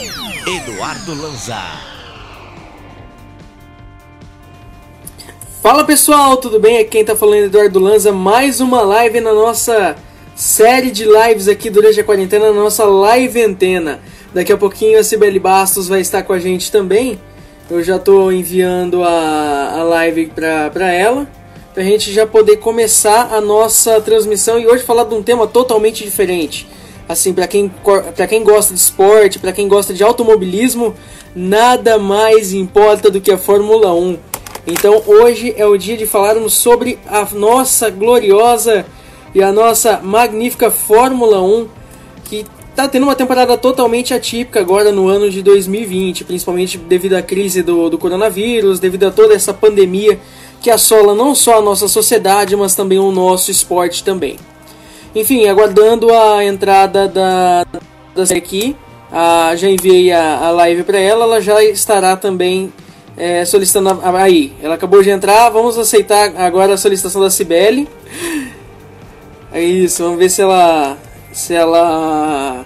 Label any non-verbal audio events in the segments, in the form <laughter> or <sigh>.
Eduardo Lanza. Fala pessoal, tudo bem? Aqui quem tá falando é Eduardo Lanza, mais uma live na nossa série de lives aqui durante a quarentena, na nossa live antena. Daqui a pouquinho a Cibele Bastos vai estar com a gente também. Eu já tô enviando a, a live pra, pra ela, pra gente já poder começar a nossa transmissão e hoje falar de um tema totalmente diferente. Assim, para quem, pra quem gosta de esporte, para quem gosta de automobilismo, nada mais importa do que a Fórmula 1. Então hoje é o dia de falarmos sobre a nossa gloriosa e a nossa magnífica Fórmula 1, que está tendo uma temporada totalmente atípica agora no ano de 2020, principalmente devido à crise do, do coronavírus, devido a toda essa pandemia que assola não só a nossa sociedade, mas também o nosso esporte também. Enfim, aguardando a entrada da, da série aqui, a, já enviei a, a live para ela, ela já estará também é, solicitando a, aí. Ela acabou de entrar, vamos aceitar agora a solicitação da Cibele. É isso, vamos ver se ela. Se ela.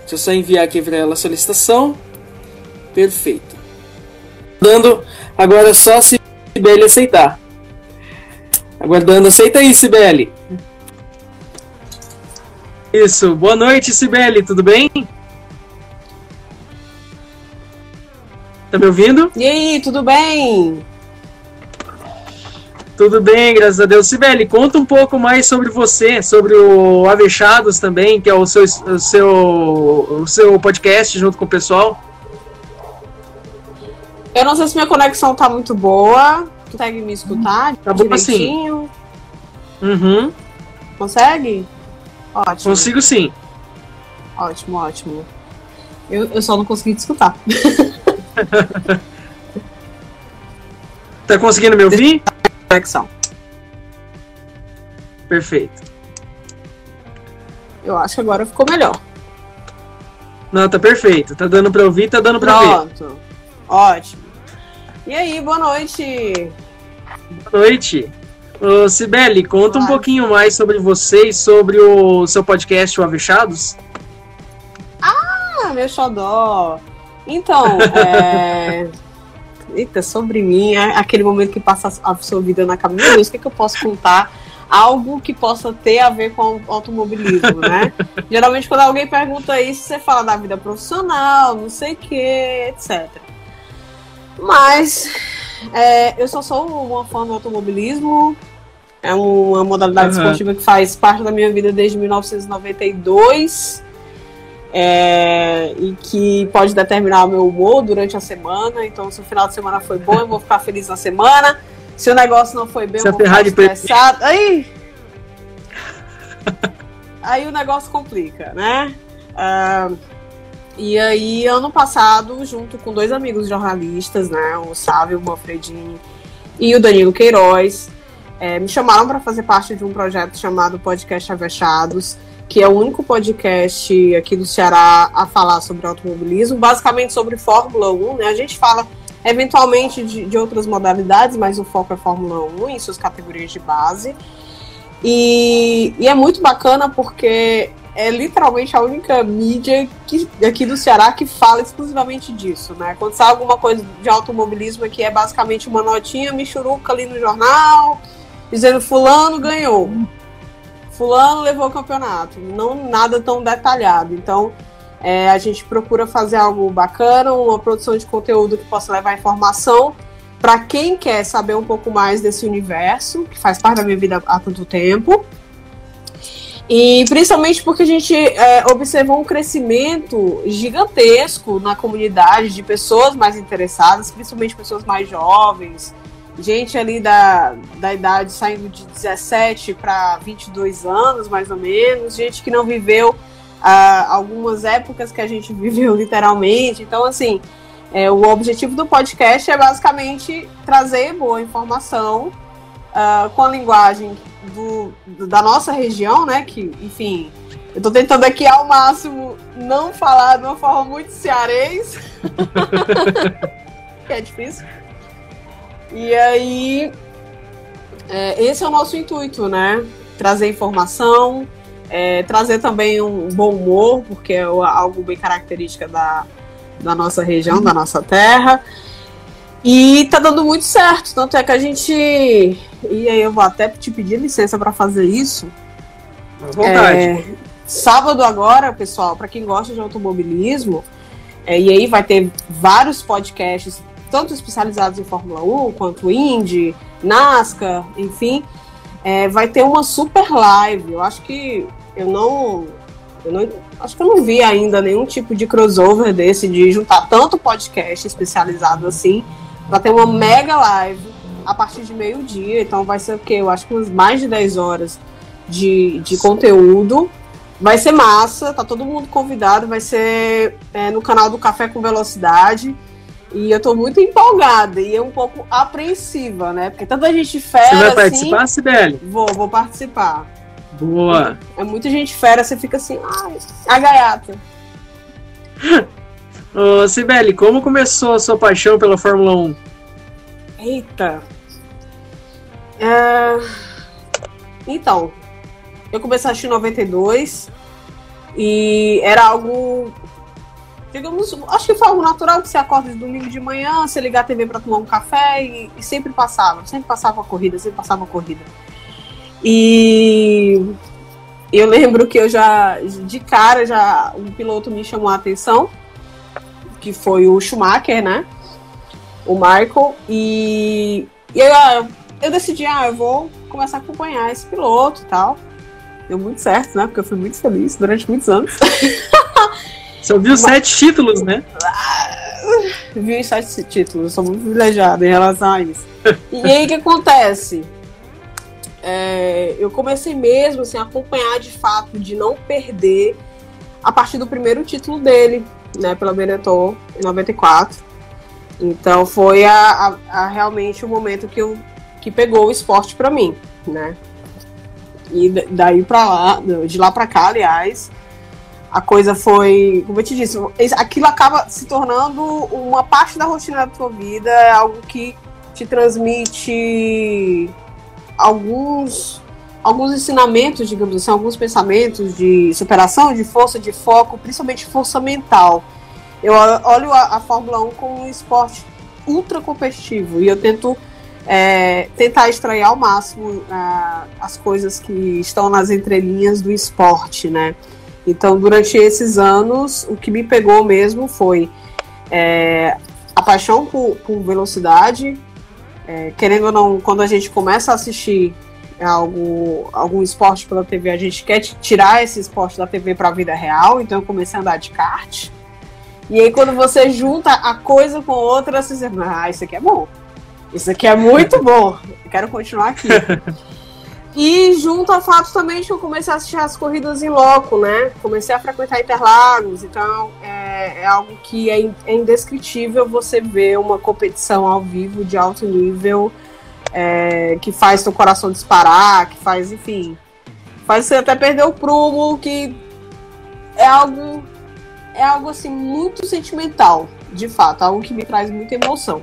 Deixa eu só enviar aqui para ela a solicitação. Perfeito. Dando agora só a Cibele aceitar. Aguardando, aceita aí, Cibele. Isso, boa noite, Sibeli, tudo bem? Tá me ouvindo? E aí, tudo bem? Tudo bem, graças a Deus. Sibeli, conta um pouco mais sobre você, sobre o Avechados também, que é o seu, o seu, o seu podcast junto com o pessoal. Eu não sei se minha conexão tá muito boa. Consegue me escutar? Tá bom assim. Uhum. Consegue? Ótimo. Consigo sim. Ótimo, ótimo. Eu, eu só não consegui te escutar. <laughs> tá conseguindo me ouvir? Conexão. Perfeito. Eu acho que agora ficou melhor. Não, tá perfeito. Tá dando pra ouvir, tá dando pra Pronto. ver. Ótimo. E aí, boa noite. Boa noite. Ô, Cibele, conta um pouquinho mais sobre você e sobre o seu podcast, o Avechados. Ah, meu xodó. Então, é... <laughs> Eita, sobre mim, é aquele momento que passa a sua vida na cabeça. Meu Deus, o que, é que eu posso contar? Algo que possa ter a ver com automobilismo, né? <laughs> Geralmente, quando alguém pergunta isso, você fala da vida profissional, não sei o que, etc. Mas é, eu só sou uma fã do automobilismo, é uma modalidade uhum. esportiva que faz parte da minha vida desde 1992 é, e que pode determinar o meu humor durante a semana. Então, se o final de semana foi bom, eu vou ficar feliz na semana. Se o negócio não foi bem, se eu vou ficar estressado. Aí, <laughs> aí o negócio complica, né? Uh, e aí, ano passado, junto com dois amigos jornalistas, né? O Sávio Manfredini e o Danilo Queiroz, é, me chamaram para fazer parte de um projeto chamado Podcast Avechados, que é o único podcast aqui do Ceará a falar sobre automobilismo, basicamente sobre Fórmula 1. Né? A gente fala eventualmente de, de outras modalidades, mas o foco é Fórmula 1 em suas categorias de base. E, e, é muito bacana porque é literalmente a única mídia que, aqui do Ceará que fala exclusivamente disso, né? Quando sai alguma coisa de automobilismo aqui é basicamente uma notinha michuruca ali no jornal, dizendo fulano ganhou, fulano levou o campeonato, não nada tão detalhado. Então é, a gente procura fazer algo bacana, uma produção de conteúdo que possa levar informação para quem quer saber um pouco mais desse universo, que faz parte da minha vida há tanto tempo. E principalmente porque a gente é, observou um crescimento gigantesco na comunidade de pessoas mais interessadas, principalmente pessoas mais jovens, gente ali da, da idade saindo de 17 para 22 anos, mais ou menos, gente que não viveu ah, algumas épocas que a gente <laughs> viveu literalmente. Então, assim, é, o objetivo do podcast é basicamente trazer boa informação ah, com a linguagem do, da nossa região, né? Que, enfim, eu tô tentando aqui ao máximo não falar de uma forma muito cearense. <laughs> que é difícil. E aí, é, esse é o nosso intuito, né? Trazer informação, é, trazer também um bom humor, porque é algo bem característica da, da nossa região, da nossa terra. E tá dando muito certo, tanto é que a gente. E aí eu vou até te pedir licença para fazer isso. À vontade. É, sábado agora, pessoal, para quem gosta de automobilismo, é, e aí vai ter vários podcasts, tanto especializados em Fórmula 1 quanto Indy, NASCAR, enfim. É, vai ter uma super live. Eu acho que eu não, eu não. Acho que eu não vi ainda nenhum tipo de crossover desse, de juntar tanto podcast especializado assim Vai ter uma mega live a partir de meio-dia. Então vai ser o quê? Eu acho que umas mais de 10 horas de, de conteúdo. Vai ser massa, tá todo mundo convidado. Vai ser é, no canal do Café com Velocidade. E eu tô muito empolgada e é um pouco apreensiva, né? Porque tanta gente fera. Você vai assim, participar, Sibeli? Vou, vou participar. Boa! É muita gente fera, você fica assim, ai, a gaiata. <laughs> Ô, Sibeli, como começou a sua paixão pela Fórmula 1? Eita. É... Então, eu comecei a assistir em 92 e era algo, digamos, acho que foi algo natural que você acorda de domingo de manhã, você ligar a TV para tomar um café e, e, sempre passava, sempre passava a corrida, sempre passava a corrida. E eu lembro que eu já, de cara, já um piloto me chamou a atenção que foi o Schumacher, né? O Michael. E, e aí, ah, eu decidi, ah, eu vou começar a acompanhar esse piloto e tal. Deu muito certo, né? Porque eu fui muito feliz durante muitos anos. <laughs> Você ouviu Mas... sete títulos, né? Vi sete títulos, sou muito privilegiada em relação a isso. e aí o que acontece? É, eu comecei mesmo assim, a acompanhar de fato, de não perder a partir do primeiro título dele, né, pela Benetton em 94. Então foi a, a, a, realmente o momento que, eu, que pegou o esporte para mim, né? E daí para lá, de lá para cá, aliás, a coisa foi, como eu te disse, aquilo acaba se tornando uma parte da rotina da tua vida, é algo que te transmite alguns alguns ensinamentos, digamos assim, alguns pensamentos de superação, de força, de foco, principalmente força mental. Eu olho a, a Fórmula 1 como um esporte ultra competitivo e eu tento é, tentar extrair ao máximo é, as coisas que estão nas entrelinhas do esporte, né? Então, durante esses anos, o que me pegou mesmo foi é, a paixão por, por velocidade. É, querendo ou não, quando a gente começa a assistir algo, algum esporte pela TV, a gente quer tirar esse esporte da TV para a vida real, então eu comecei a andar de kart. E aí quando você junta a coisa com outra, você diz, ah, isso aqui é bom. Isso aqui é muito bom. Eu quero continuar aqui. <laughs> E junto ao fato também de que eu comecei a assistir as corridas em loco, né? Comecei a frequentar Interlagos, então é, é algo que é, é indescritível você ver uma competição ao vivo de alto nível é, que faz teu coração disparar, que faz, enfim, faz você até perder o prumo, que é algo é algo assim muito sentimental, de fato, algo que me traz muita emoção.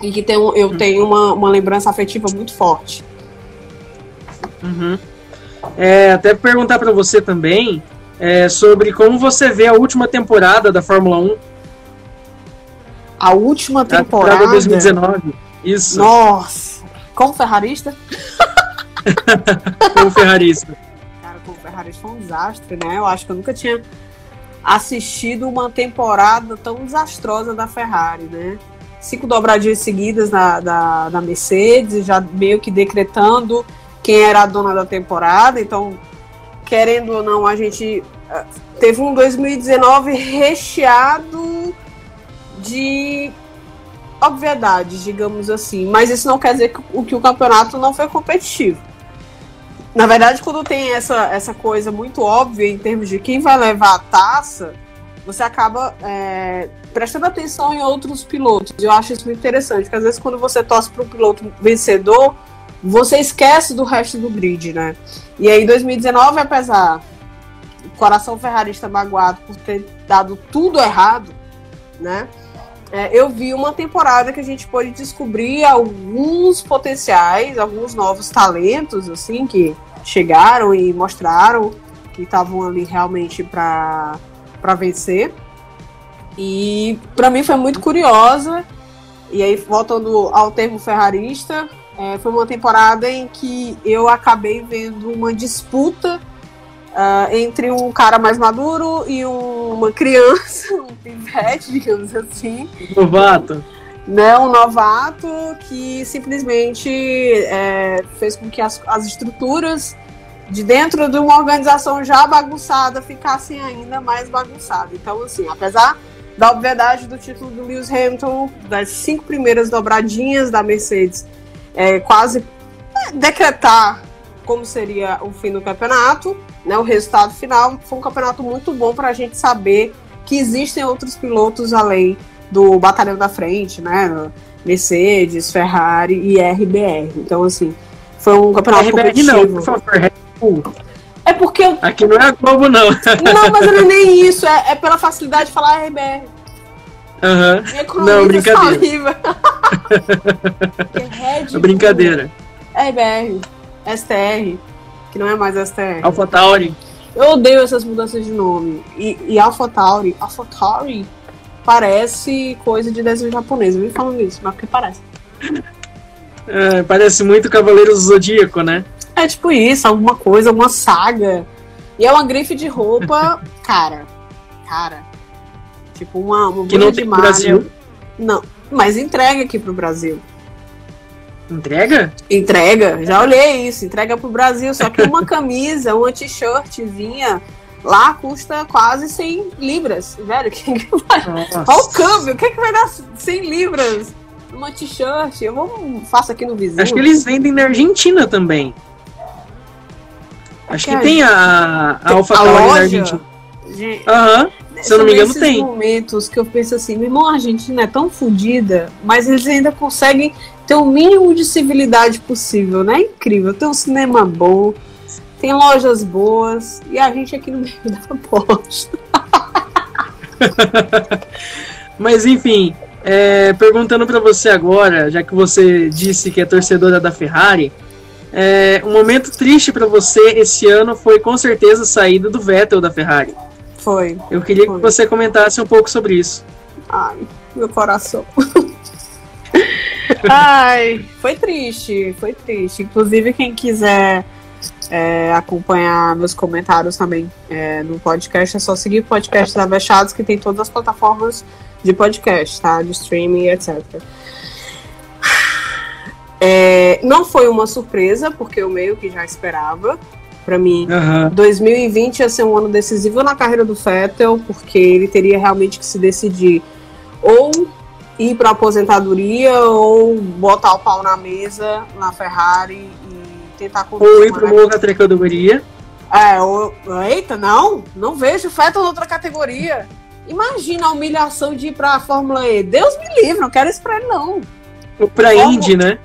E que tem, eu uhum. tenho uma, uma lembrança afetiva muito forte. Uhum. É, até perguntar para você também é, sobre como você vê a última temporada da Fórmula 1. A última temporada? A temporada 2019. Isso. Nossa! Como ferrarista? como ferrarista. Cara, como ferrarista foi um desastre, né? Eu acho que eu nunca tinha assistido uma temporada tão desastrosa da Ferrari, né? Cinco dobradinhas seguidas na, da, da Mercedes, já meio que decretando quem era a dona da temporada. Então, querendo ou não, a gente eh, teve um 2019 recheado de obviedades, digamos assim. Mas isso não quer dizer que o, que o campeonato não foi competitivo. Na verdade, quando tem essa, essa coisa muito óbvia em termos de quem vai levar a taça, você acaba é, prestando atenção em outros pilotos. Eu acho isso muito interessante, porque às vezes quando você torce para um piloto vencedor, você esquece do resto do grid, né? E aí, em 2019, apesar do coração ferrarista magoado por ter dado tudo errado, né? é, eu vi uma temporada que a gente pôde descobrir alguns potenciais, alguns novos talentos, assim, que chegaram e mostraram que estavam ali realmente para vencer. E para mim foi muito curiosa. E aí, voltando ao termo ferrarista, é, foi uma temporada em que eu acabei vendo uma disputa uh, entre um cara mais maduro e um, uma criança, <laughs> um pivete, digamos assim. Novato. Né, um novato que simplesmente é, fez com que as, as estruturas de dentro de uma organização já bagunçada ficassem ainda mais bagunçadas. Então, assim, apesar da obviedade do título do Lewis Hamilton, das cinco primeiras dobradinhas da Mercedes, é, quase decretar como seria o fim do campeonato, né, o resultado final, foi um campeonato muito bom para a gente saber que existem outros pilotos além do batalhão da frente, né, Mercedes, Ferrari e RBR. Então, assim, foi um campeonato RBR. Não, por favor, é porque eu... Aqui não é a Globo, não. Não, mas não é nem isso. É, é pela facilidade de falar RBR. Uhum. Não, brincadeira. <laughs> é brincadeira. RBR. STR. Que não é mais STR. AlphaTauri. Eu odeio essas mudanças de nome. E, e AlphaTauri. AlphaTauri parece coisa de desenho japonês. Eu vim falando isso, mas porque parece. É, parece muito Cavaleiros do Zodíaco, né? É tipo isso, alguma coisa, alguma saga. E é uma grife de roupa, <laughs> cara. Cara. Tipo uma, uma Que não tem Brasil. Não, mas entrega aqui pro Brasil. Entrega? Entrega, já olhei isso, entrega pro Brasil. Só que uma <laughs> camisa, uma t-shirtzinha lá custa quase 100 libras. Velho, quem que vai. Olha o câmbio, o que, que vai dar 100 libras? Uma t-shirt, eu vou, faço aqui no vizinho. Acho que eles vendem na Argentina também. Acho que, que tem a, a AlphaTauri na Argentina. Uhum. Se eu não me engano, tem. momentos que eu penso assim, meu irmão, a Argentina é tão fodida, mas eles ainda conseguem ter o mínimo de civilidade possível, né? Incrível. Tem um cinema bom, tem lojas boas, e a gente aqui no meio <laughs> da bosta. <laughs> mas enfim, é, perguntando para você agora, já que você disse que é torcedora da Ferrari, é, um momento triste para você esse ano foi com certeza a saída do Vettel da Ferrari. Foi. Eu queria foi. que você comentasse um pouco sobre isso. Ai, meu coração. <laughs> Ai, foi triste, foi triste. Inclusive, quem quiser é, acompanhar meus comentários também é, no podcast, é só seguir o podcast Avechados, que tem todas as plataformas de podcast, tá? De streaming, etc. É, não foi uma surpresa, porque eu meio que já esperava. Para mim, uhum. 2020 ia ser um ano decisivo na carreira do Vettel, porque ele teria realmente que se decidir ou ir para aposentadoria ou botar o pau na mesa na Ferrari e tentar Ou ir para uma outra categoria. É, ou, eita, não, não vejo Vettel em outra categoria. Imagina a humilhação de ir para a Fórmula E. Deus me livre, não quero isso para ele não. Para Indy, né?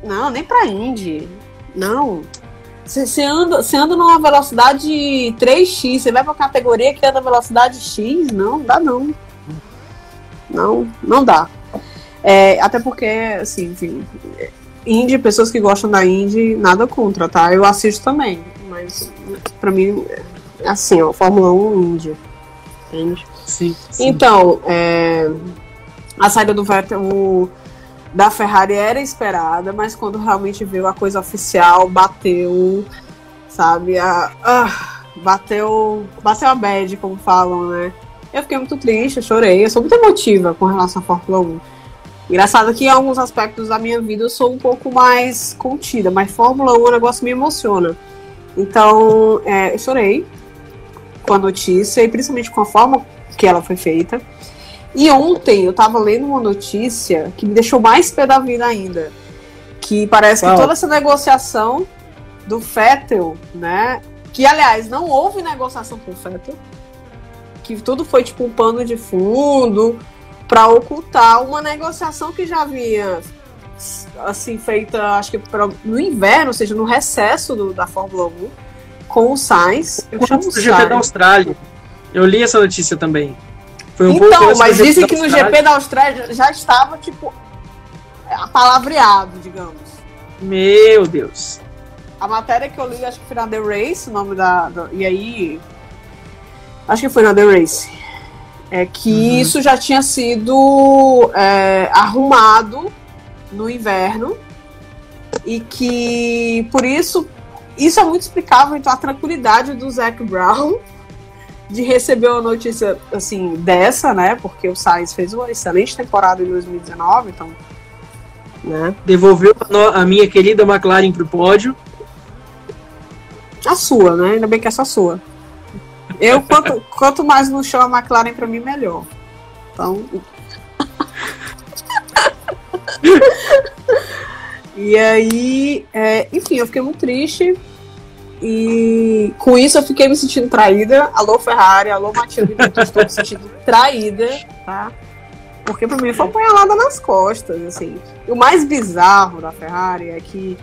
Não, nem pra Indy. Não. Você anda, anda numa velocidade 3x, você vai pra categoria que anda velocidade X? Não, dá não. Não, não dá. É, até porque, assim, enfim, Indy, pessoas que gostam da Indy, nada contra, tá? Eu assisto também, mas pra mim, assim, ó, Fórmula 1 Indy. Entende? Sim, sim. Então, é, a saída do Vettel, o, da Ferrari era esperada, mas quando realmente veio a coisa oficial, bateu, sabe? A, a, bateu, bateu a bad, como falam, né? Eu fiquei muito triste, eu chorei, eu sou muito emotiva com relação à Fórmula 1. Engraçado que em alguns aspectos da minha vida eu sou um pouco mais contida, mas Fórmula 1 é um negócio me emociona. Então, é, eu chorei com a notícia e principalmente com a forma que ela foi feita. E ontem eu tava lendo uma notícia que me deixou mais pé da vida ainda. Que parece que toda essa negociação do Fettel, né? Que aliás, não houve negociação com o Fettel. Que tudo foi tipo um pano de fundo para ocultar uma negociação que já havia assim feita, acho que pra, no inverno, ou seja, no recesso do, da Fórmula 1 com o Sainz. Eu chamo o GP da Austrália. Eu li essa notícia também. Um então, mas dizem que no GP da Austrália já estava, tipo, apalavreado, digamos. Meu Deus. A matéria que eu li, acho que foi na The Race, o nome da. da e aí. Acho que foi na The Race. é que uhum. isso já tinha sido é, arrumado no inverno e que por isso isso é muito explicável então a tranquilidade do Zac Brown de receber uma notícia assim dessa, né? Porque o Sainz fez uma excelente temporada em 2019, então, né? Devolveu a minha querida McLaren pro pódio. A sua, né? Ainda bem que é só sua. Eu <laughs> quanto, quanto mais no chão a McLaren para mim melhor. Então, <laughs> e aí, é, enfim, eu fiquei muito triste. E com isso eu fiquei me sentindo traída. Alô, Ferrari, alô, Matilde, estou me sentindo traída, tá? Porque pra mim foi apanhalada nas costas, assim. E o mais bizarro da Ferrari é que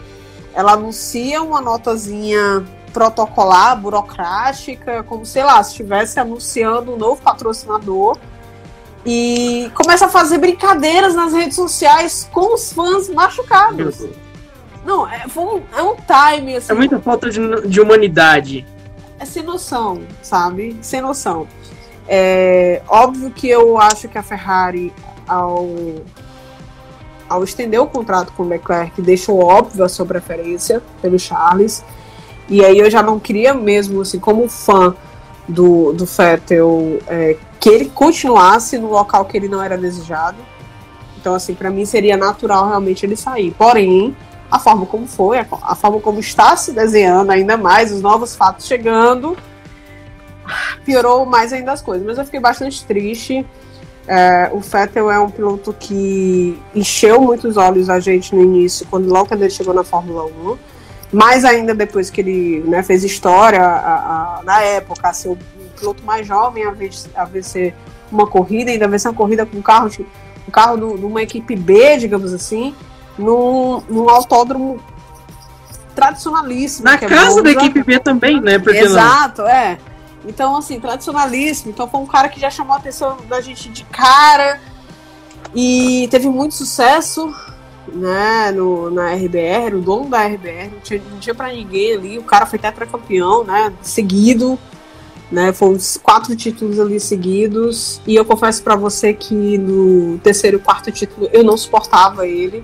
ela anuncia uma notazinha protocolar, burocrática, como, sei lá, se estivesse anunciando um novo patrocinador e começa a fazer brincadeiras nas redes sociais com os fãs machucados. Não, é, um, é um time, assim. É muita falta de, de humanidade. É sem noção, sabe? Sem noção. É óbvio que eu acho que a Ferrari, ao, ao estender o contrato com o Leclerc, deixou óbvio a sua preferência pelo Charles. E aí eu já não queria mesmo, assim, como fã do, do Vettel, é, que ele continuasse no local que ele não era desejado. Então, assim, para mim seria natural realmente ele sair. Porém, a forma como foi, a, forma como está se desenhando ainda mais, os novos fatos chegando, piorou mais ainda as coisas. Mas eu fiquei bastante triste. É, o Vettel é um piloto que encheu muitos olhos a gente no início, quando logo quando ele chegou na Fórmula 1. Mais ainda depois que ele né, fez história a, a, na época, ser o piloto mais jovem a, a vencer uma corrida, ainda vencer uma corrida com um carro, um carro de uma equipe B, digamos assim num, num autódromo tradicionalíssimo. Na é casa é da equipe B também, né? Porque Exato, não... é. Então, assim, tradicionalíssimo. Então, foi um cara que já chamou a atenção da gente de cara e teve muito sucesso, né, no, na RBR, o dono da RBR, não tinha, não tinha pra ninguém ali. O cara foi tetracampeão, né, seguido, né, foram uns quatro títulos ali seguidos. E eu confesso para você que no terceiro e quarto título eu não suportava ele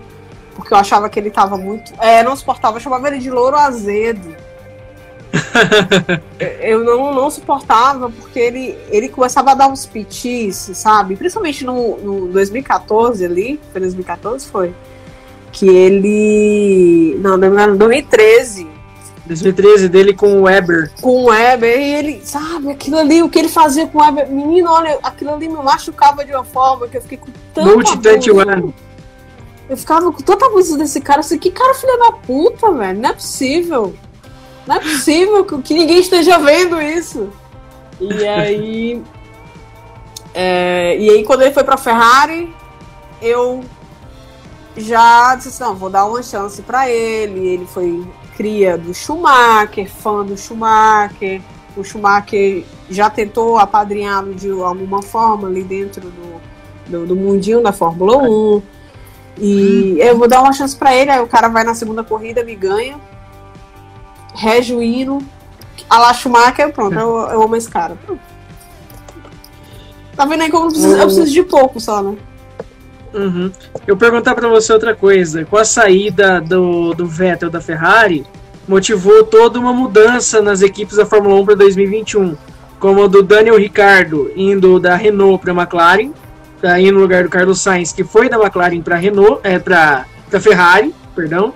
porque eu achava que ele tava muito. É, não suportava, eu chamava ele de louro azedo. <laughs> eu não, não suportava, porque ele, ele começava a dar uns pitis, sabe? Principalmente no, no 2014 ali. Foi 2014? Foi. Que ele. Não, não 2013. 2013 dele com o Weber. Com o Weber, e ele, sabe, aquilo ali, o que ele fazia com o Weber. Menino, olha, aquilo ali me machucava de uma forma que eu fiquei com tanto. Multi-21. Eu ficava com tanta música desse cara, assim, que cara filha da puta, velho. Não é possível. Não é possível que, que ninguém esteja vendo isso. E aí. <laughs> É, e aí, quando ele foi pra Ferrari, eu já disse assim, não, vou dar uma chance para ele. Ele foi cria do Schumacher, fã do Schumacher. O Schumacher já tentou apadrinhá-lo de alguma forma ali dentro do, do, do mundinho da Fórmula 1. E eu vou dar uma chance para ele, aí o cara vai na segunda corrida, me ganha. Rege o hino. A La Schumacher, pronto, eu, eu amo esse cara. Tá vendo aí como eu preciso, eu preciso de pouco só, né? Uhum. Eu perguntar para você outra coisa. Com a saída do, do Vettel da Ferrari, motivou toda uma mudança nas equipes da Fórmula 1 para 2021, como a do Daniel Ricciardo indo da Renault para a McLaren, para ir no lugar do Carlos Sainz, que foi da McLaren para Renault, é, para Ferrari, perdão.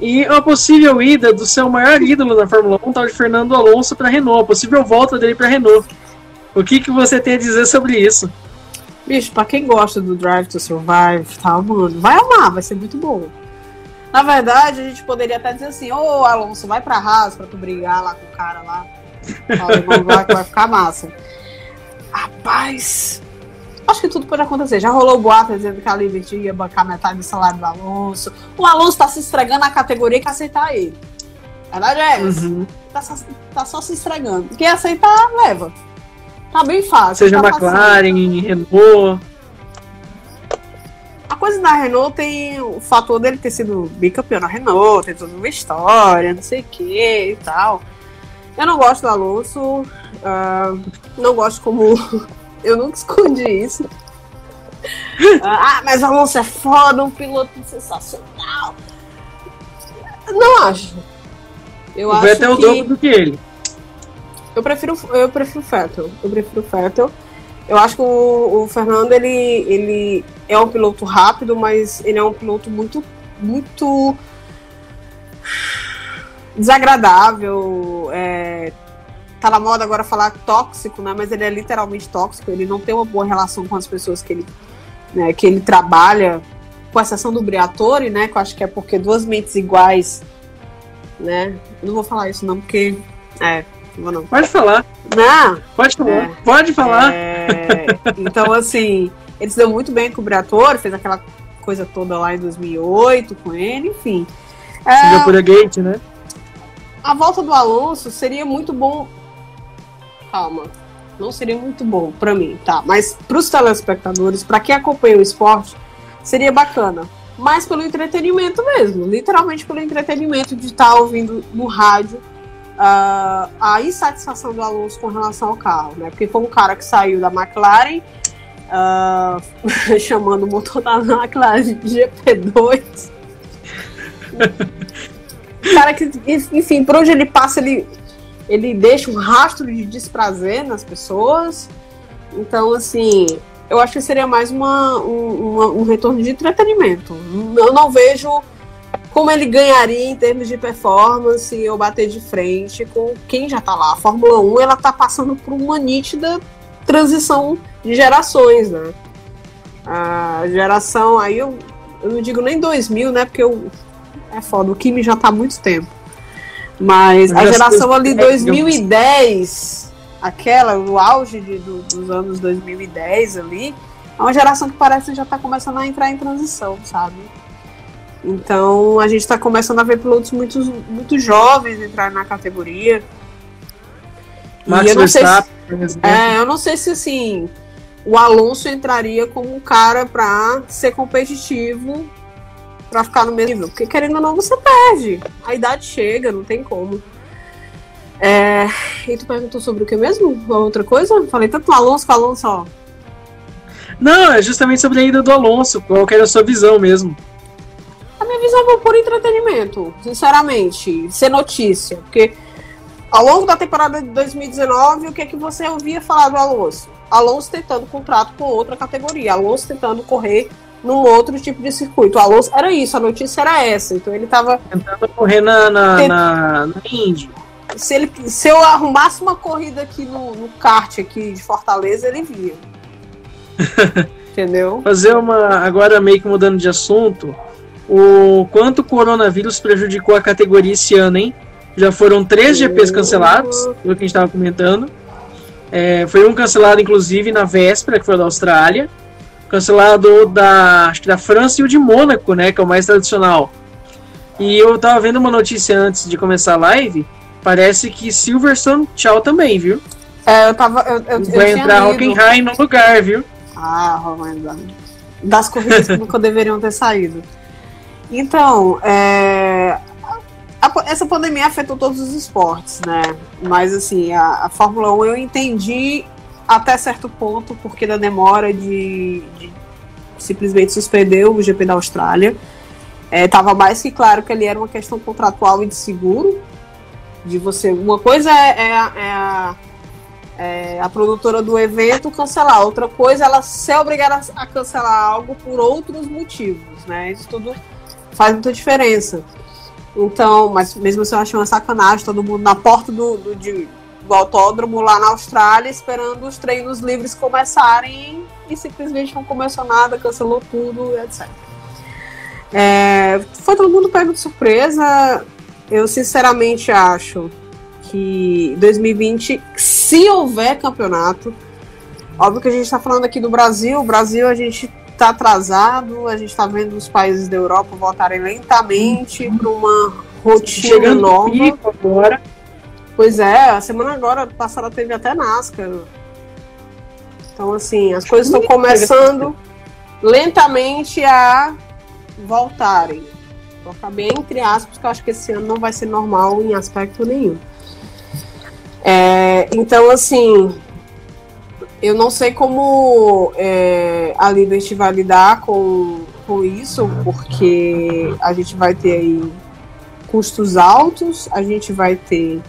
E a possível ida do seu maior ídolo na Fórmula 1, tal de Fernando Alonso, para Renault, a possível volta dele para Renault. O que, que você tem a dizer sobre isso? Bicho, pra quem gosta do Drive to Survive, tá, mano, vai amar, vai ser muito bom. Na verdade, a gente poderia até dizer assim, ô oh, Alonso, vai pra Haas pra tu brigar lá com o cara lá. Vai, vai ficar massa. Rapaz, Acho que tudo pode acontecer. Já rolou boato dizendo que a Liberty ia bancar metade do salário do Alonso. O Alonso tá se estregando na categoria que aceitar ele. A verdade é essa. Uhum. Tá, só, tá só se estregando. Quem aceitar, leva. Tá bem fácil. Seja tá McLaren, Renault. A coisa da Renault tem o fator dele ter sido bicampeão na Renault, tem toda uma história, não sei o que e tal. Eu não gosto do Alonso, uh, não gosto como Eu nunca escondi isso. ah, mas o Alonso é foda, um piloto sensacional. Não acho. Eu o acho Vettel é o dobro do que ele. Eu prefiro, eu prefiro o Vettel. Eu prefiro o Vettel. Eu acho que o, o, Fernando ele, ele é um piloto rápido, mas ele é um piloto muito, muito desagradável. É, tá na moda agora falar tóxico, né? Mas ele é literalmente tóxico. Ele não tem uma boa relação com as pessoas que ele, né, que ele trabalha, com exceção do Briatore, né? Que eu acho que é porque duas mentes iguais, né? Eu não vou falar isso não, porque é, não, não. Pode falar. Não. Pode falar. É, Pode falar. É, então assim, ele se deu muito bem com o Briatore, fez aquela coisa toda lá em 2008 com ele, enfim. É, Singapura Gate, né? A volta do Alonso seria muito bom calma. Não seria muito bom para mim, tá? Mas para os telespectadores, para quem acompanha o esporte, seria bacana. Mas pelo entretenimento mesmo, literalmente pelo entretenimento de estar tá ouvindo no rádio uh, a insatisfação do Alonso com relação ao carro, né? Porque foi um cara que saiu da McLaren, uh, <laughs> chamando o motor da McLaren de GP2. <laughs> cara que, enfim, por onde ele passa, ele ele deixa um rastro de desprazer nas pessoas. Então, assim, eu acho que seria mais uma, um, um retorno de entretenimento. Eu não vejo como ele ganharia em termos de performance eu bater de frente com quem já tá lá. A Fórmula 1 ela tá passando por uma nítida transição de gerações, né? A geração, aí eu, eu não digo nem 2000, né? Porque eu, é foda, o Kimi já tá há muito tempo. Mas a geração ali 2010, aquela, o auge de, do, dos anos 2010 ali, é uma geração que parece que já está começando a entrar em transição, sabe? Então a gente está começando a ver pilotos muito, muito jovens entrar na categoria. Max eu não sei se, é, eu não sei se assim o Alonso entraria como um cara para ser competitivo pra ficar no mesmo nível. Porque querendo ou não, você perde. A idade chega, não tem como. É... E tu perguntou sobre o que mesmo? Outra coisa? Falei tanto do Alonso com o Alonso, ó. Não, é justamente sobre a ida do Alonso. Qual que era a sua visão mesmo? A minha visão é por entretenimento, sinceramente. Ser notícia. Porque ao longo da temporada de 2019, o que é que você ouvia falar do Alonso? Alonso tentando contrato com outra categoria. Alonso tentando correr num outro tipo de circuito. Alonso era isso, a notícia era essa. Então ele tava. Tentando correr na, na, Tent... na, na Indy. Se, ele, se eu arrumasse uma corrida aqui no, no kart aqui de Fortaleza, ele via. <laughs> Entendeu? Fazer uma. Agora meio que mudando de assunto. O quanto o coronavírus prejudicou a categoria esse ano, hein? Já foram três GPs cancelados, pelo que a gente estava comentando. É, foi um cancelado, inclusive, na véspera, que foi da Austrália cancelado da, acho que da França e o de Mônaco, né, que é o mais tradicional. E eu tava vendo uma notícia antes de começar a live, parece que Silverstone tchau também, viu? É, eu tava. Eu, eu, Vai eu entrar Hockenheim no lugar, viu? Ah, das corridas <laughs> que nunca deveriam ter saído. Então, é, a, essa pandemia afetou todos os esportes, né? Mas assim, a, a Fórmula 1 eu entendi até certo ponto, porque da demora de, de simplesmente suspender o GP da Austrália. Estava é, mais que claro que ali era uma questão contratual e de seguro. De você. Uma coisa é, é, é, a, é a produtora do evento cancelar, outra coisa é ela ser obrigada a cancelar algo por outros motivos, né? Isso tudo faz muita diferença. Então, mas mesmo assim eu achei uma sacanagem, todo mundo na porta do, do de, do autódromo lá na Austrália, esperando os treinos livres começarem e simplesmente não começou nada, cancelou tudo, etc. É, foi todo mundo pego de surpresa. Eu sinceramente acho que 2020, se houver campeonato, óbvio que a gente está falando aqui do Brasil, o Brasil a gente está atrasado, a gente está vendo os países da Europa voltarem lentamente para uma rotina Chegando nova. Agora. Pois é, a semana agora passada teve até NASCAR. Então, assim, as coisas estão começando lentamente a voltarem. Colocar bem entre aspas, porque eu acho que esse ano não vai ser normal em aspecto nenhum. É, então, assim, eu não sei como é, a Liberty vai lidar com, com isso, porque a gente vai ter aí custos altos, a gente vai ter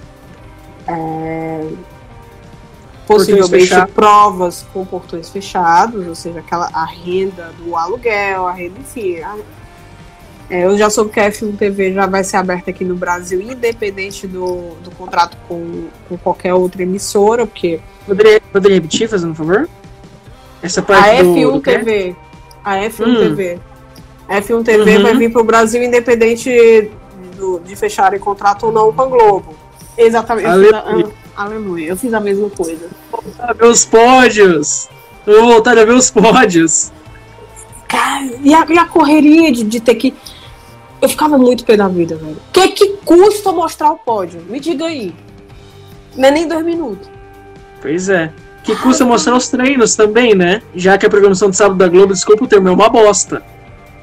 é, possivelmente provas com portões fechados, ou seja, aquela a renda do aluguel, a renda, enfim. A, é, eu já soube que a F1 TV já vai ser aberta aqui no Brasil, independente do, do contrato com, com qualquer outra emissora, porque. Poderia, poderia repetir, fazendo um favor? Essa parte a do, F1 do TV. A F1 hum. TV. A F1 TV uhum. vai vir para o Brasil independente do, de fecharem contrato ou não com a Globo. Exatamente. Aleluia. Aleluia. Eu fiz a mesma coisa. Voltar a ver os pódios. Eu vou voltar a ver os pódios. Cara, e a, e a correria de, de ter que. Eu ficava muito pé da vida, velho. O que que custa mostrar o pódio? Me diga aí. Não é nem dois minutos. Pois é. Que custa mostrar os treinos também, né? Já que a programação de sábado da Globo, desculpa o termo, é uma bosta.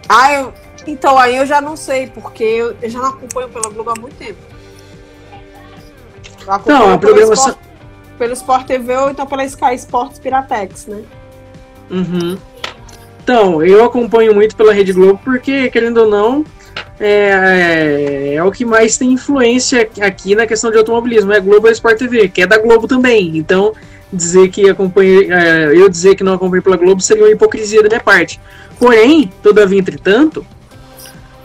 Ah, eu... então aí eu já não sei, porque eu já não acompanho pela Globo há muito tempo. Não, a programação. Pelo Sport, TV ou então pela Sky Sports Piratex, né? Uhum. Então, eu acompanho muito pela Rede Globo porque, querendo ou não, é, é, é, o que mais tem influência aqui na questão de automobilismo. É Globo e Sport TV, que é da Globo também. Então, dizer que acompanhei, é, eu dizer que não acompanhei pela Globo seria uma hipocrisia da minha parte. Porém, todavia, entretanto,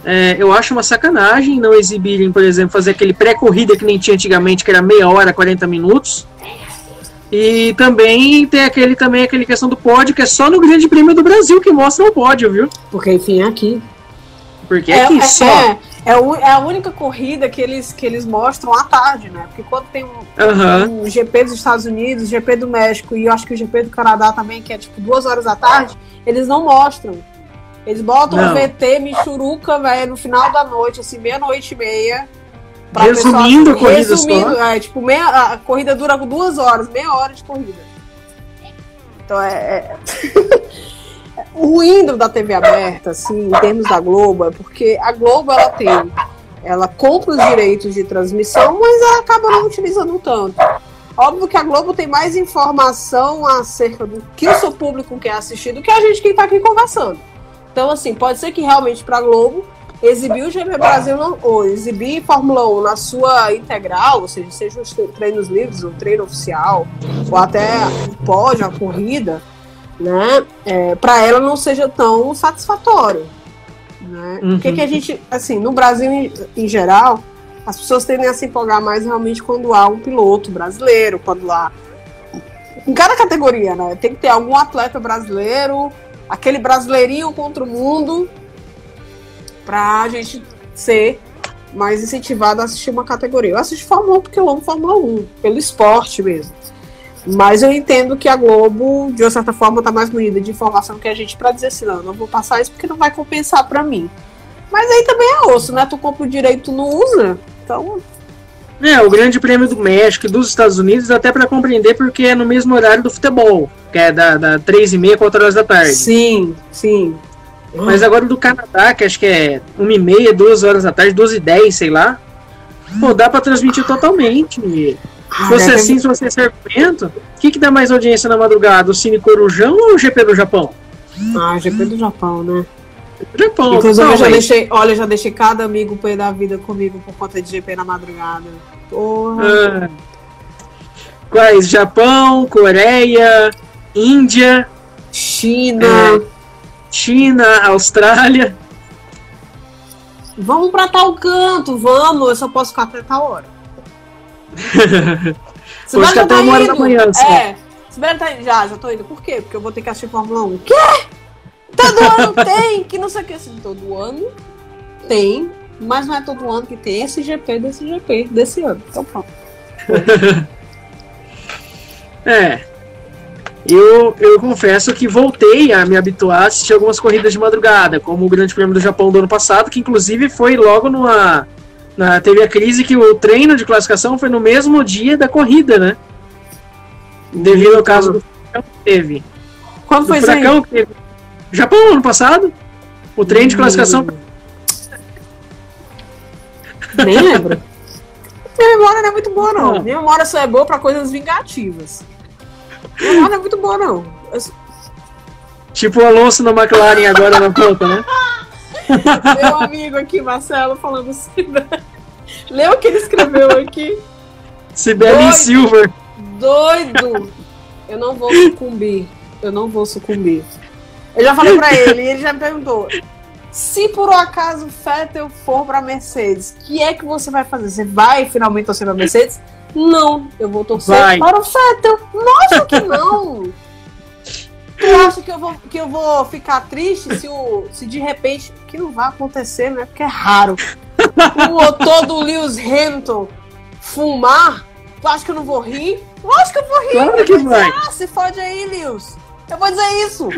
é, eu acho uma sacanagem não exibirem, por exemplo, fazer aquele pré-corrida que nem tinha antigamente, que era meia hora, 40 minutos. E também tem aquele também aquele questão do pódio, que é só no Grande Prêmio do Brasil que mostra o pódio, viu? Porque enfim é aqui. Porque é, aqui é, só. É, é, é, a única corrida que eles, que eles mostram à tarde, né? Porque quando tem um, uhum. um GP dos Estados Unidos, GP do México e eu acho que o GP do Canadá também, que é tipo duas horas da tarde, eles não mostram. Eles botam não. o VT Michuruca, velho, no final da noite, assim, meia-noite e meia. Resumindo pessoa, a corrida resumindo, só. É, tipo, meia, a corrida dura duas horas, meia hora de corrida. Então é. é... <laughs> o ruim da TV aberta, assim, em termos da Globo, é porque a Globo ela tem. Ela compra os direitos de transmissão, mas ela acaba não utilizando tanto. Óbvio que a Globo tem mais informação acerca do que o seu público quer assistir do que a gente que está aqui conversando. Então, assim, pode ser que realmente para a Globo exibir o GP Brasil ou exibir Fórmula 1 na sua integral, ou seja, seja os treinos livres, o treino oficial, ou até o pódio, a corrida, né? É, para ela não seja tão satisfatório. Né? Uhum. O que, que a gente, assim, no Brasil em, em geral, as pessoas tendem a se empolgar mais realmente quando há um piloto brasileiro, quando há. Em cada categoria, né? Tem que ter algum atleta brasileiro aquele brasileirinho contra o mundo para a gente ser mais incentivado a assistir uma categoria. Eu assisto Fórmula 1 porque eu amo Fórmula 1, pelo esporte mesmo. Mas eu entendo que a Globo, de uma certa forma, está mais munida de informação que a gente para dizer assim, não, não vou passar isso porque não vai compensar para mim. Mas aí também é osso, né? Tu compra o direito, tu não usa. Então, é, o Grande Prêmio do México e dos Estados Unidos, até para compreender, porque é no mesmo horário do futebol, que é da, da 3 e meia, 4 horas da tarde. Sim, sim. Mas agora do Canadá, que acho que é 1 e meia, 2 horas da tarde, 12 e 10, sei lá. Pô, dá pra transmitir totalmente. Se fosse ah, assim, se você ser argumento, o que, que dá mais audiência na madrugada? O Cine Corujão ou o GP do Japão? Ah, GP do Japão, né? Japão. Inclusive, eu já deixei, olha, eu já deixei cada amigo pé da vida comigo por conta de GP na madrugada. Porra. Ah. Quais? Japão, Coreia, Índia, China, é, China, Austrália. Vamos pra tal canto, vamos. Eu só posso ficar até tal hora. <laughs> Você vai até uma hora da manhã. É. Sibeli tá Já, já tô indo. Por quê? Porque eu vou ter que assistir Fórmula 1. Quê? Todo <laughs> ano tem, que não sei o que assim. Todo ano tem, mas não é todo ano que tem esse GP desse GP desse ano. Então pronto. <laughs> é. Eu, eu confesso que voltei a me habituar a assistir algumas corridas de madrugada, como o Grande Prêmio do Japão do ano passado, que inclusive foi logo numa. Na, teve a crise que o treino de classificação foi no mesmo dia da corrida, né? Devido ao caso do furacão que teve. Quando foi furacão que teve Japão, ano passado. O trem de classificação. Hum. Nem lembro. Minha memória não é muito boa, não. Minha memória só é boa para coisas vingativas. Não é muito boa, não. Eu- Tipo o Alonso na McLaren agora na ponta, né? <laughs> Meu amigo aqui, Marcelo, falando né? <laughs> Leu o que ele escreveu aqui? Sibeli. Silver. Doido! Eu não vou sucumbir. Eu não vou sucumbir. Eu já falei pra ele, e ele já me perguntou. Se por um acaso o Vettel for pra Mercedes, o que é que você vai fazer? Você vai finalmente torcer pra Mercedes? Não, eu vou torcer Vai. para o Vettel. Nossa, que <laughs> não! Tu acha que eu vou, que eu vou ficar triste se, o, se de repente. Que não vai acontecer, né? Porque é raro. O motor do Lewis Hamilton fumar. Tu acha que eu não vou rir? Lógico que eu vou rir. Claro que vai. Ah, se fode aí, Lewis. Eu vou dizer isso.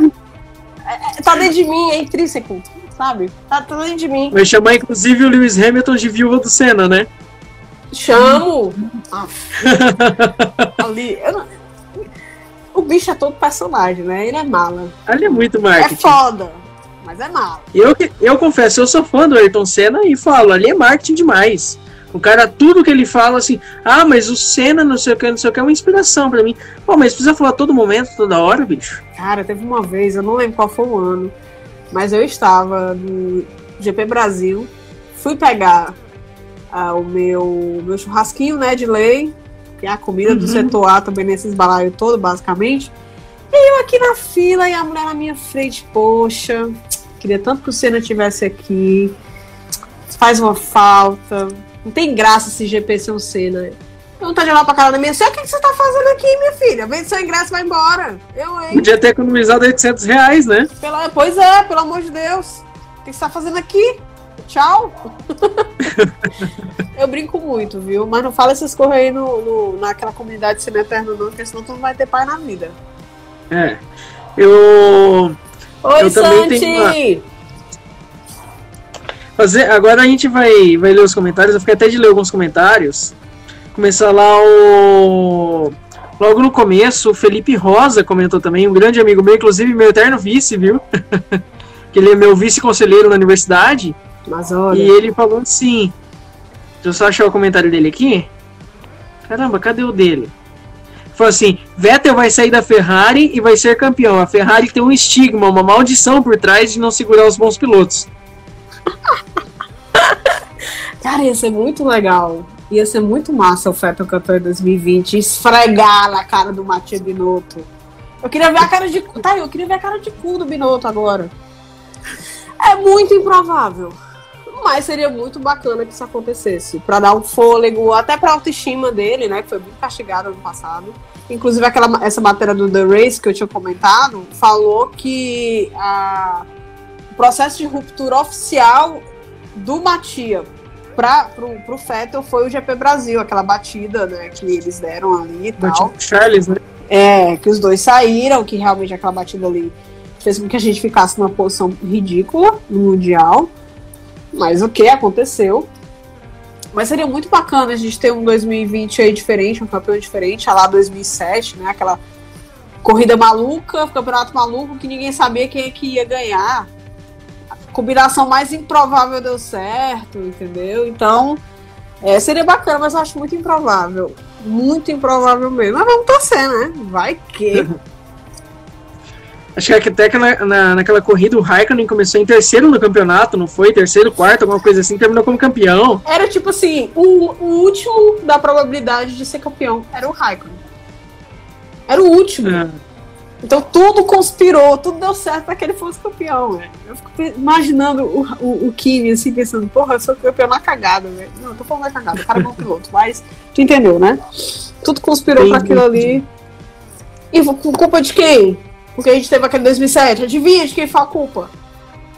É- é- tá dentro de mim, é intrínseco, sabe? Tá dentro de mim. Vai chamar inclusive o Lewis Hamilton de viúva do Senna, né? Chamo. Ali. não- O bicho é todo personagem, né? Ele é mala. Ali é muito É marketing. foda, mas é mala. Eu, eu confesso, eu sou fã do Ayrton Senna e falo, ali é marketing demais. O cara, tudo que ele fala assim, ah, mas o Senna, não sei o que, não sei o que, é uma inspiração pra mim. Pô, mas precisa falar todo momento, toda hora, bicho. Cara, teve uma vez, eu não lembro qual foi o ano, mas eu estava no GP Brasil, fui pegar ah, o meu, meu churrasquinho, né, de lei, que é a comida do Uhum. setor A também nesses balaios todo, basicamente. E eu aqui na fila e a mulher na minha frente, poxa, queria tanto que o Senna tivesse aqui. Faz uma falta. Não tem graça esse GP sem o Senna. Eu não tá de olhar pra cara da minha senhora, o que, que você tá fazendo aqui, minha filha? Vende seu ingresso e vai embora. Eu, hein? Podia ter economizado 800 reais, né? Pela, pois é, pelo amor de Deus. O que você tá fazendo aqui? Tchau. <laughs> eu brinco muito, viu? Mas não fala essas coisas aí no, no- naquela comunidade sendo eterno, não, porque senão tu não vai ter pai na vida. É. Eu. Oi, Eu Santi! tenho Fazer, agora a gente vai, vai ler os comentários. Eu fiquei até de ler alguns comentários. Começar lá o. Logo no começo, o Felipe Rosa comentou também, um grande amigo meu, inclusive meu eterno vice, viu? <laughs> que ele é meu vice-conselheiro na universidade. Mas olha, E ele falou assim. Deixa eu só achar o comentário dele aqui. Caramba, cadê o dele? Falou assim: Vettel vai sair da Ferrari e vai ser campeão. A Ferrari tem um estigma, uma maldição por trás de não segurar os bons pilotos. <laughs> cara, ia ser muito legal. Ia ser muito massa o Fettel campeão em 2020 esfregar na cara do Matia Binotto. Eu queria ver a cara de. Tá, eu queria ver a cara de cu do Binotto agora. É muito improvável. Mas seria muito bacana que isso acontecesse. Pra dar um fôlego, até pra autoestima dele, né? Que foi muito castigado ano passado. Inclusive, aquela, essa matéria do The Race que eu tinha comentado falou que a, o processo de ruptura oficial do Matia para pro, pro Vettel foi o GP Brasil, aquela batida né, que eles deram ali e tal. Charles, né? É, que os dois saíram, que realmente aquela batida ali fez com que a gente ficasse numa posição ridícula no Mundial. Mas o que aconteceu? Mas seria muito bacana a gente ter um 2020 aí diferente, um campeão diferente, a lá 2007, né? Aquela corrida maluca, campeonato maluco que ninguém sabia quem é que ia ganhar. A combinação mais improvável deu certo, entendeu? Então, é, seria bacana, mas eu acho muito improvável. Muito improvável mesmo. Mas vamos torcer, né? Vai que. <laughs> Acho que até que na, na, naquela corrida o Raikkonen começou em terceiro no campeonato, não foi? Terceiro, quarto, alguma coisa assim, terminou como campeão. Era tipo assim, o, o último da probabilidade de ser campeão era o Raikkonen. Era o último. É. Então tudo conspirou, tudo deu certo para que ele fosse campeão, velho. Eu fico imaginando o, o, o Kimi assim, pensando, porra, eu sou campeão na cagada, velho. Não, eu tô falando na cagada, o cara é bom piloto, mas tu entendeu, né? Tudo conspirou para aquilo ali. E com culpa de quem? Porque a gente teve aquele 2007. Adivinha de quem foi a culpa?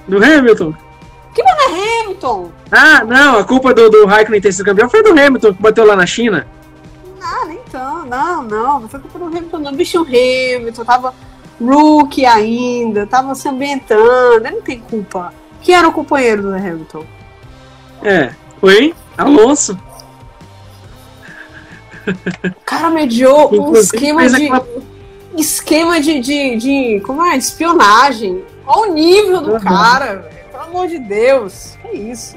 Do Hamilton. É Hamilton. Ah, não, a culpa do, do Raikkonen ter sido campeão foi do Hamilton, que bateu lá na China. Ah, nem tão. Não, não. Não foi culpa do Hamilton, não. Bicho, o Hamilton tava rookie ainda, tava se ambientando. Ele não tem culpa. Quem era o companheiro do Hamilton? É, foi Alonso. O cara mediou um esquema de. aquela- Esquema de, de, de. Como é? De espionagem. Olha o nível do Uhum. cara, velho. Pelo amor de Deus. Que isso?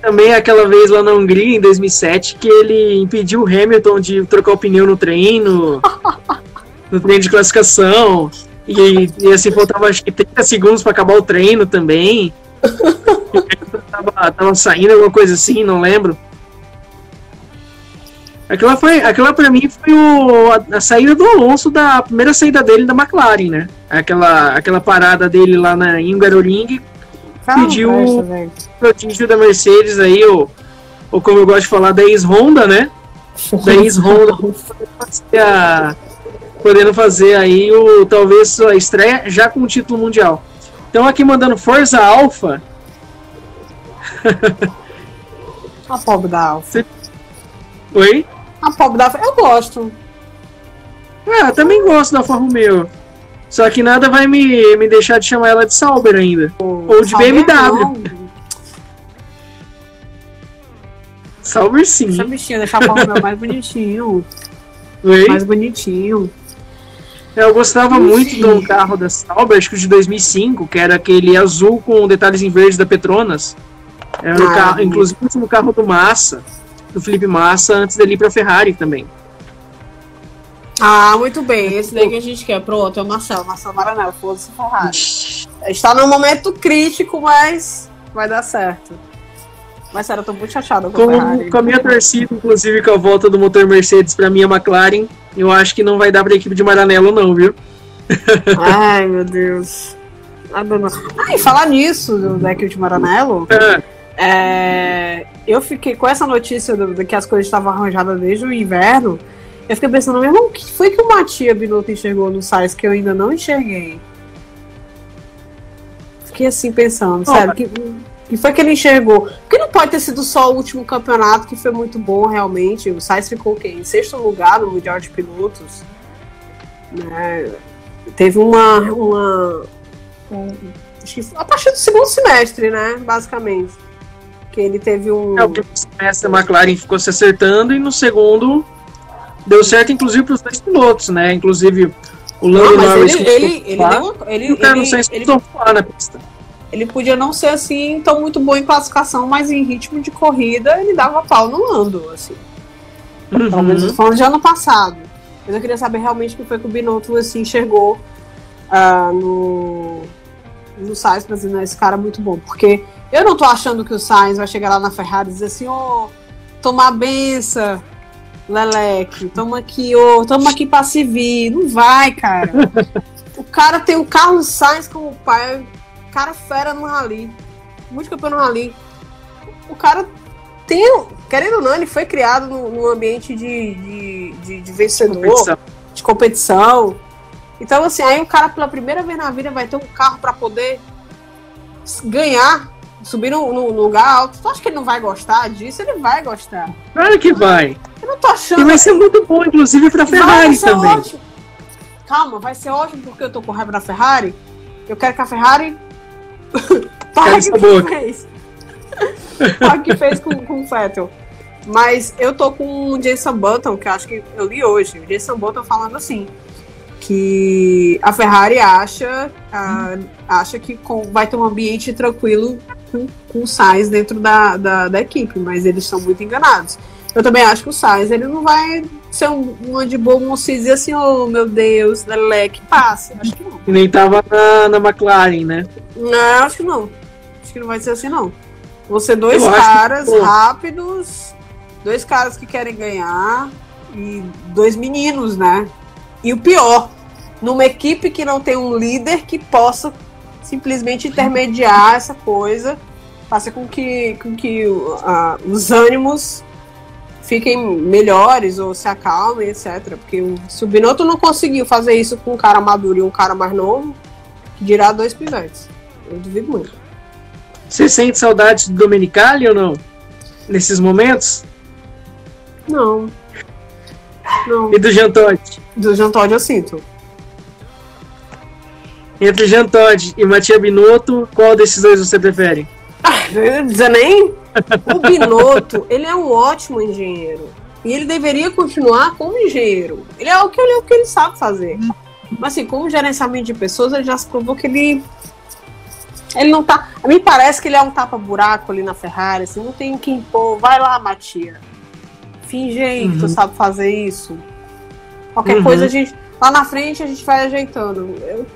Também aquela vez lá na Hungria, em 2007, que ele impediu o Hamilton de trocar o pneu no treino. <laughs> no treino de classificação. E, e assim, faltava acho que 30 segundos para acabar o treino também. <laughs> tava, tava saindo, alguma coisa assim, não lembro. Aquela, foi, aquela pra mim foi o, a, a, saída do Alonso da primeira saída dele da McLaren, né? Aquela, aquela parada dele lá na Hungaroring pediu o prodígio da Mercedes aí, ou, ou como eu gosto de falar, da ex-Honda, né? da ex-Honda <laughs> podendo fazer aí o talvez a estreia já com o título mundial. Então aqui mandando Forza Alpha. a pobre da Alpha. Oi? A pobre da. Eu gosto. É, eu também gosto da Alfa Romeo. Só que nada vai me, me deixar de chamar ela de Sauber ainda. Ou de Sauber BMW. Não. Sauber sim. Deixa bichinho, deixar o Romeo mais bonitinho. Oi? Mais bonitinho. Eu gostava muito um carro da Sauber, acho que de 2005, que era aquele azul com detalhes em verde da Petronas. Era o ah, carro, inclusive o último carro do Massa, do Felipe Massa, antes dele ir pra Ferrari também. Ah, muito bem. Esse daí que a gente quer. Pronto, é o Marcelo. Marcelo Maranello, foda-se Ferrari. Está num momento crítico, mas vai dar certo. Mas sério, eu tô muito chateada com, com a. Com a minha torcida, inclusive, com a volta do motor Mercedes pra minha McLaren, eu acho que não vai dar pra equipe de Maranello, não, viu? Ai, meu Deus. Ah, e falar nisso, da equipe de Maranello, <laughs> é. É, eu fiquei com essa notícia de que as coisas estavam arranjadas desde o inverno. Eu fiquei pensando, meu irmão, o que foi que o Matia Binotto enxergou no Sais que eu ainda não enxerguei? Fiquei assim pensando, oh, sério, que, que foi que ele enxergou? Porque não pode ter sido só o último campeonato que foi muito bom realmente. O Sainz ficou o quê? Em sexto lugar no Mundial de Pilotos. Né? Teve uma. uma um, a partir do segundo semestre, né? Basicamente. Que ele teve um. É, o primeiro semestre a McLaren ficou se acertando e no segundo deu certo, inclusive, para os dois pilotos, né? Inclusive o Lando Norris. Ele, ele, ele, deu, ele, e o Carlos Sainz ele, ele, na pista. Ele podia não ser assim tão muito bom em classificação, mas em ritmo de corrida ele dava pau no Lando, assim. Uhum. Pelo menos falando de ano passado. Mas eu queria saber realmente o que foi que o Binotto assim, enxergou uh, no, no Sainz pra dizer, esse cara é muito bom. Porque eu não tô achando que o Sainz vai chegar lá na Ferrari e dizer assim, ô, oh, tomar benção, Leleque, toma aqui, ô, oh, toma aqui pra se vir. Não vai, cara. <laughs> o cara tem o Carlos Sainz como pai, cara fera no rally. Muito campeão no rally. O cara tem. Querendo ou não, ele foi criado num, ambiente de, de, de, de vencedor, competição. de competição. Então, assim, aí o cara pela primeira vez na vida vai ter um carro para poder ganhar subir no, no, lugar alto. Tu acha que ele não vai gostar disso? Ele vai gostar. Claro que vai. Eu não tô achando. E vai ser muito bom, inclusive, pra Ferrari também. Ótimo. Calma, vai ser ótimo porque eu tô com raiva da Ferrari. Eu quero que a Ferrari. <laughs> pague o que fez. pague o que fez com, com o Vettel. Mas eu tô com o Jason Button, que acho que eu li hoje. O Jason Button falando assim que a Ferrari acha, acha que com, vai ter um ambiente tranquilo com, com o Sainz dentro da, da, da, equipe, mas eles estão muito enganados. Eu também acho que o Sainz ele não vai ser um, um bom moço dizer assim, oh meu Deus, leque, passe. Acho que não. E nem tava na, na McLaren, né? Não, acho que não. Acho que não vai ser assim, não. Vão ser dois Eu caras que... rápidos, dois caras que querem ganhar e dois meninos, né? E o pior, numa equipe que não tem um líder que possa simplesmente intermediar essa coisa, faça com que, com que uh, os ânimos fiquem melhores ou se acalmem, etc. Porque se o Binotto não conseguiu fazer isso com um cara maduro e um cara mais novo, que dirá dois pivetes. Eu duvido muito. Você sente saudades do Domenicali ou não? Nesses momentos? Não. Não. E do Jean Todt? Do Jean Todt eu sinto. Entre Jean Todt e Matia Binotto, qual desses dois você prefere? Ah, não nem. O Binotto, ele é um ótimo engenheiro. E ele deveria continuar como engenheiro. Ele é o que ele, é o que ele sabe fazer. Mas assim, como gerenciamento de pessoas, ele já se provou que ele. Ele não tá. Mim parece que ele é um tapa-buraco ali na Ferrari, assim, não tem que impor. Vai lá, Matia. Finge aí uhum. que tu uhum. sabe fazer isso. Qualquer uhum. coisa a gente Lá na frente a gente vai ajeitando. Eu...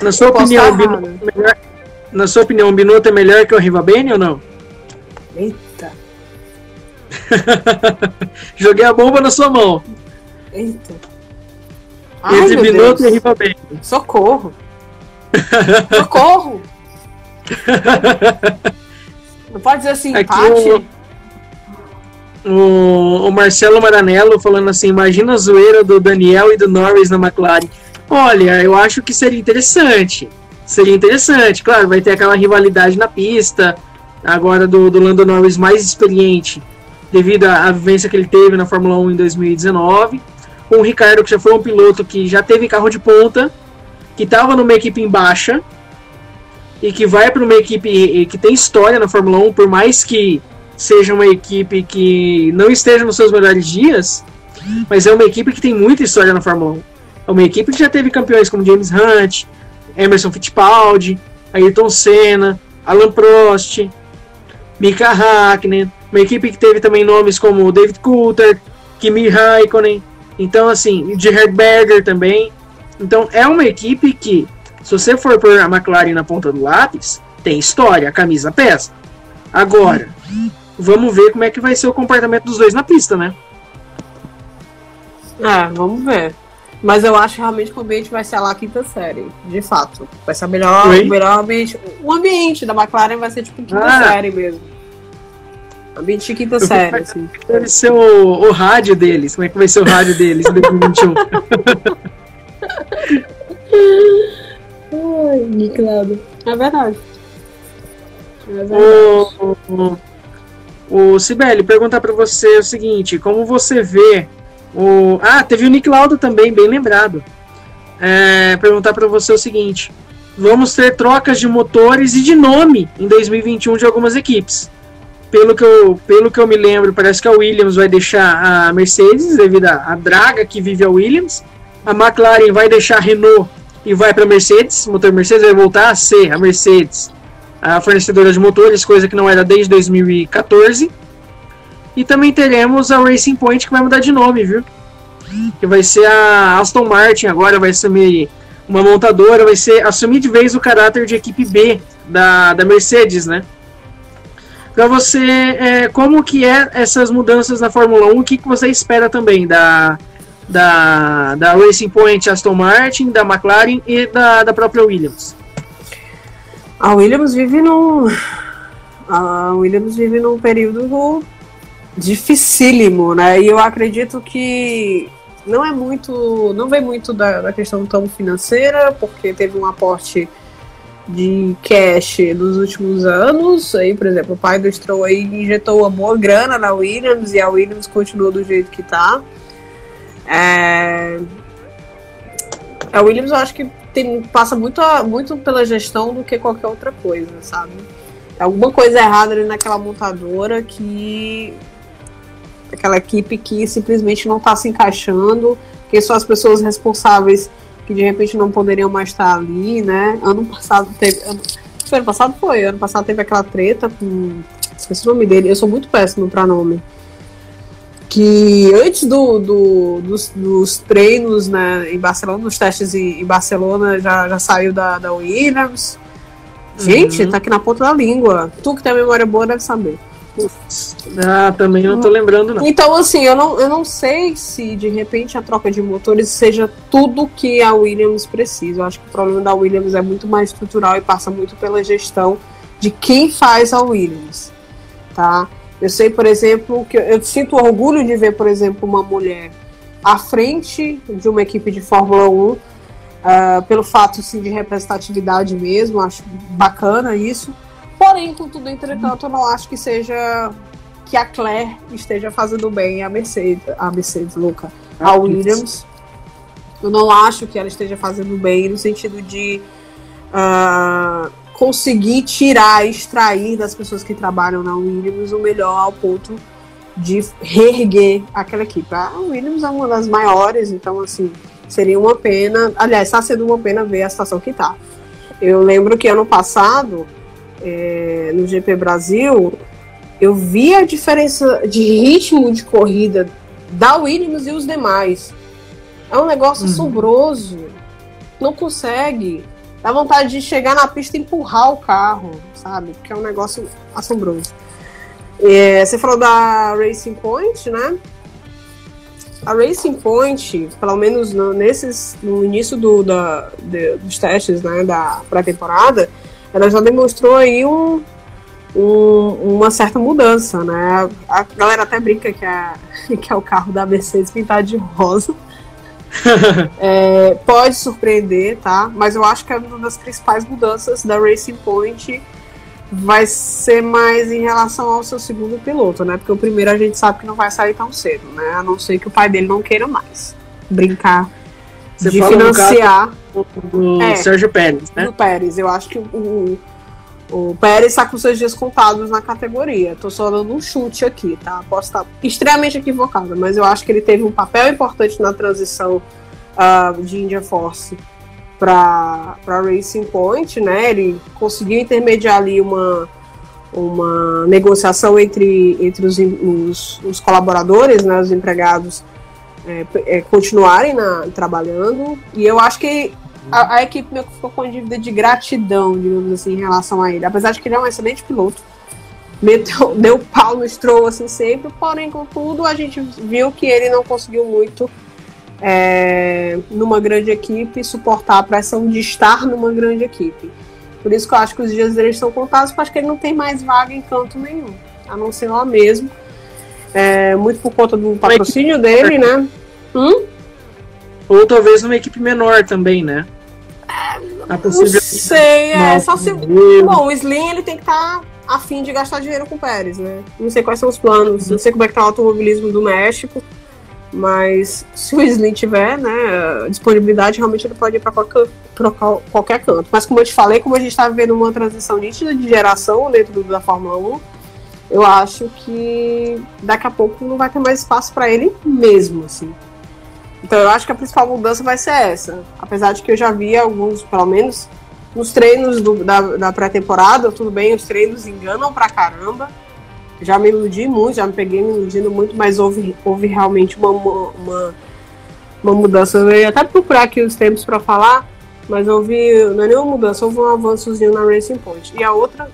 Na sua opinião, Binotto é melhor, na sua opinião, o Binotto é melhor que o Rivabene ou não? Eita. <laughs> Joguei a bomba na sua mão. Eita. Ai, Entre Binotto Deus. e Rivabene. Socorro. <laughs> Socorro. <laughs> Não pode dizer assim, Aqui empate? O, o, Marcelo Maranello falando assim: imagina a zoeira do Daniel e do Norris na McLaren. Olha, eu acho que seria interessante. Seria interessante, claro, vai ter aquela rivalidade na pista, agora do, do Lando Norris mais experiente, devido à, à vivência que ele teve na Fórmula 1 em 2019. Com o Ricardo, que já foi um piloto que já teve carro de ponta, que estava numa equipe em baixa, e que vai para uma equipe que tem história na Fórmula 1, por mais que seja uma equipe que não esteja nos seus melhores dias, mas é uma equipe que tem muita história na Fórmula 1. É uma equipe que já teve campeões como James Hunt, Emerson Fittipaldi, Ayrton Senna, Alan Prost, Mika Hakkinen, uma equipe que teve também nomes como David Coulter, Kimi Raikkonen, então assim, Gerhard Berger também. Então é uma equipe que, se você for por a McLaren na ponta do lápis, tem história, a camisa pesa. Agora, vamos ver como é que vai ser o comportamento dos dois na pista, né? É, vamos ver. Mas eu acho realmente que o ambiente vai ser lá a quinta série, de fato. Vai ser melhor, o melhor ambiente. O ambiente da McLaren vai ser tipo quinta ah. série mesmo. Ambiente de quinta série, assim. Deve ser o, o rádio deles. Como é que vai ser o rádio deles em 2021? <laughs> Ai, Nicolado. É verdade. É verdade. O, o, Sibeli, perguntar para você o seguinte: como você vê o... Ah, teve o Nick Lauda também, bem lembrado. É, perguntar para você o seguinte: vamos ter trocas de motores e de nome em 2021 de algumas equipes. Pelo que, eu, pelo que eu me lembro, parece que a Williams vai deixar a Mercedes devido à draga que vive a Williams. A McLaren vai deixar a Renault e vai para a Mercedes. O motor Mercedes vai voltar a ser a Mercedes, a fornecedora de motores, coisa que não era desde 2014. E também teremos a Racing Point que vai mudar de nome, viu? Que vai ser a Aston Martin agora, vai assumir uma montadora, vai ser assumir de vez o caráter de equipe B da, da Mercedes, né? Para você, é, como que é essas mudanças na Fórmula 1? O que, que você espera também da, da, da Racing Point, Aston Martin, da McLaren e da, da própria Williams? A Williams vive num a Williams vive num período dificílimo, né? E eu acredito que não é muito, não vem muito da, da questão tão financeira, porque teve um aporte de cash nos últimos anos. Aí, por exemplo, o pai do Stroll aí injetou uma boa grana na Williams e a Williams continuou do jeito que tá. É... A Williams eu acho que tem, passa muito, muito pela gestão do que qualquer outra coisa, sabe? Alguma coisa errada ali naquela montadora que aquela equipe que simplesmente não está se encaixando, que são as pessoas responsáveis que de repente não poderiam mais estar ali, né? Ano passado teve. Ano, ano passado foi, ano passado teve aquela treta com. Esqueci o nome dele, eu sou muito péssimo para nome. Que antes do, do dos, dos, treinos né, em Barcelona, dos testes em, em Barcelona, já, já saiu da, da Williams. Gente, uhum. tá aqui na ponta da língua. Tu que tem a memória boa deve saber. Ah, também não tô lembrando, não. Então, assim, eu não, eu não sei se de repente a troca de motores seja tudo que a Williams precisa. Eu acho que o problema da Williams é muito mais estrutural e passa muito pela gestão de quem faz a Williams, tá? Eu sei, por exemplo, que eu sinto orgulho de ver, por exemplo, uma mulher à frente de uma equipe de Fórmula 1, uh, ah, pelo fato sim, de representatividade mesmo, acho bacana isso. Porém, contudo, entretanto, eu não acho que seja que a Claire esteja fazendo bem a Mercedes, a Mercedes, Luca, a Williams. Eu não acho que ela esteja fazendo bem no sentido de uh, conseguir tirar, extrair das pessoas que trabalham na Williams o melhor ao ponto de reerguer aquela equipe. A Williams é uma das maiores, então assim, seria uma pena. Aliás, está sendo uma pena ver a situação que está. Eu lembro que ano passado é, no GP Brasil, eu vi a diferença de ritmo de corrida da Williams e os demais. É um negócio uhum. assombroso. Não consegue. Dá vontade de chegar na pista e empurrar o carro, sabe? Porque é um negócio assombroso. É, você falou da Racing Point, né? A Racing Point, pelo menos no, nesses, no início do, da, de, dos testes né, da pré-temporada, ela já demonstrou aí um, um, uma certa mudança, né? A galera até brinca que é, <laughs> que é o carro da Mercedes pintado de rosa. <laughs> é, pode surpreender, tá? Mas eu acho que é uma das principais mudanças da Racing Point vai ser mais em relação ao seu segundo piloto, né? Porque o primeiro a gente sabe que não vai sair tão cedo, né? A não ser que o pai dele não queira mais brincar Você de financiar. Do é, Sérgio Pérez, né? Do Pérez. Eu acho que o, o Pérez está com seus dias contados na categoria. Tô só dando um chute aqui, tá? Posso estar extremamente equivocada, mas eu acho que ele teve um papel importante na transição uh, de India Force para Racing Point, né? Ele conseguiu intermediar ali uma, uma negociação entre, entre os, os, os colaboradores, né, os empregados, é, é, continuarem na, trabalhando. E eu acho que a, a equipe meio que ficou com dívida de gratidão, digamos assim, em relação a ele. Apesar de que ele é um excelente piloto. Meteu, <laughs> deu pau no Stroll assim sempre, porém, contudo, a gente viu que ele não conseguiu muito é, numa grande equipe suportar a pressão de estar numa grande equipe. Por isso que eu acho que os dias dele estão contados, porque acho que ele não tem mais vaga em canto nenhum, a não ser lá mesmo. É, muito por conta do patrocínio dele, né? Hum? Ou talvez numa equipe menor também, né? A possível... Não sei, é, só se. Bom, o Slim ele tem que estar tá a fim de gastar dinheiro com o Pérez, né? Não sei quais são os planos, não sei como é que tá o automobilismo do México. Mas se o Slim tiver, né, disponibilidade, realmente ele pode ir para qualquer, qualquer canto. Mas como eu te falei, como a gente está vivendo uma transição nítida de geração dentro da Fórmula 1, eu acho que daqui a pouco não vai ter mais espaço para ele mesmo, assim. Então eu acho que a principal mudança vai ser essa. Apesar de que eu já vi alguns, pelo menos, nos treinos do, da, da pré-temporada, tudo bem, os treinos enganam pra caramba já me iludi muito, já me peguei me iludindo muito, mas houve, houve realmente uma, uma, uma mudança. Eu ia até procurar aqui os tempos para falar, mas houve, não é nenhuma mudança, houve um avançozinho na Racing Point. E a outra,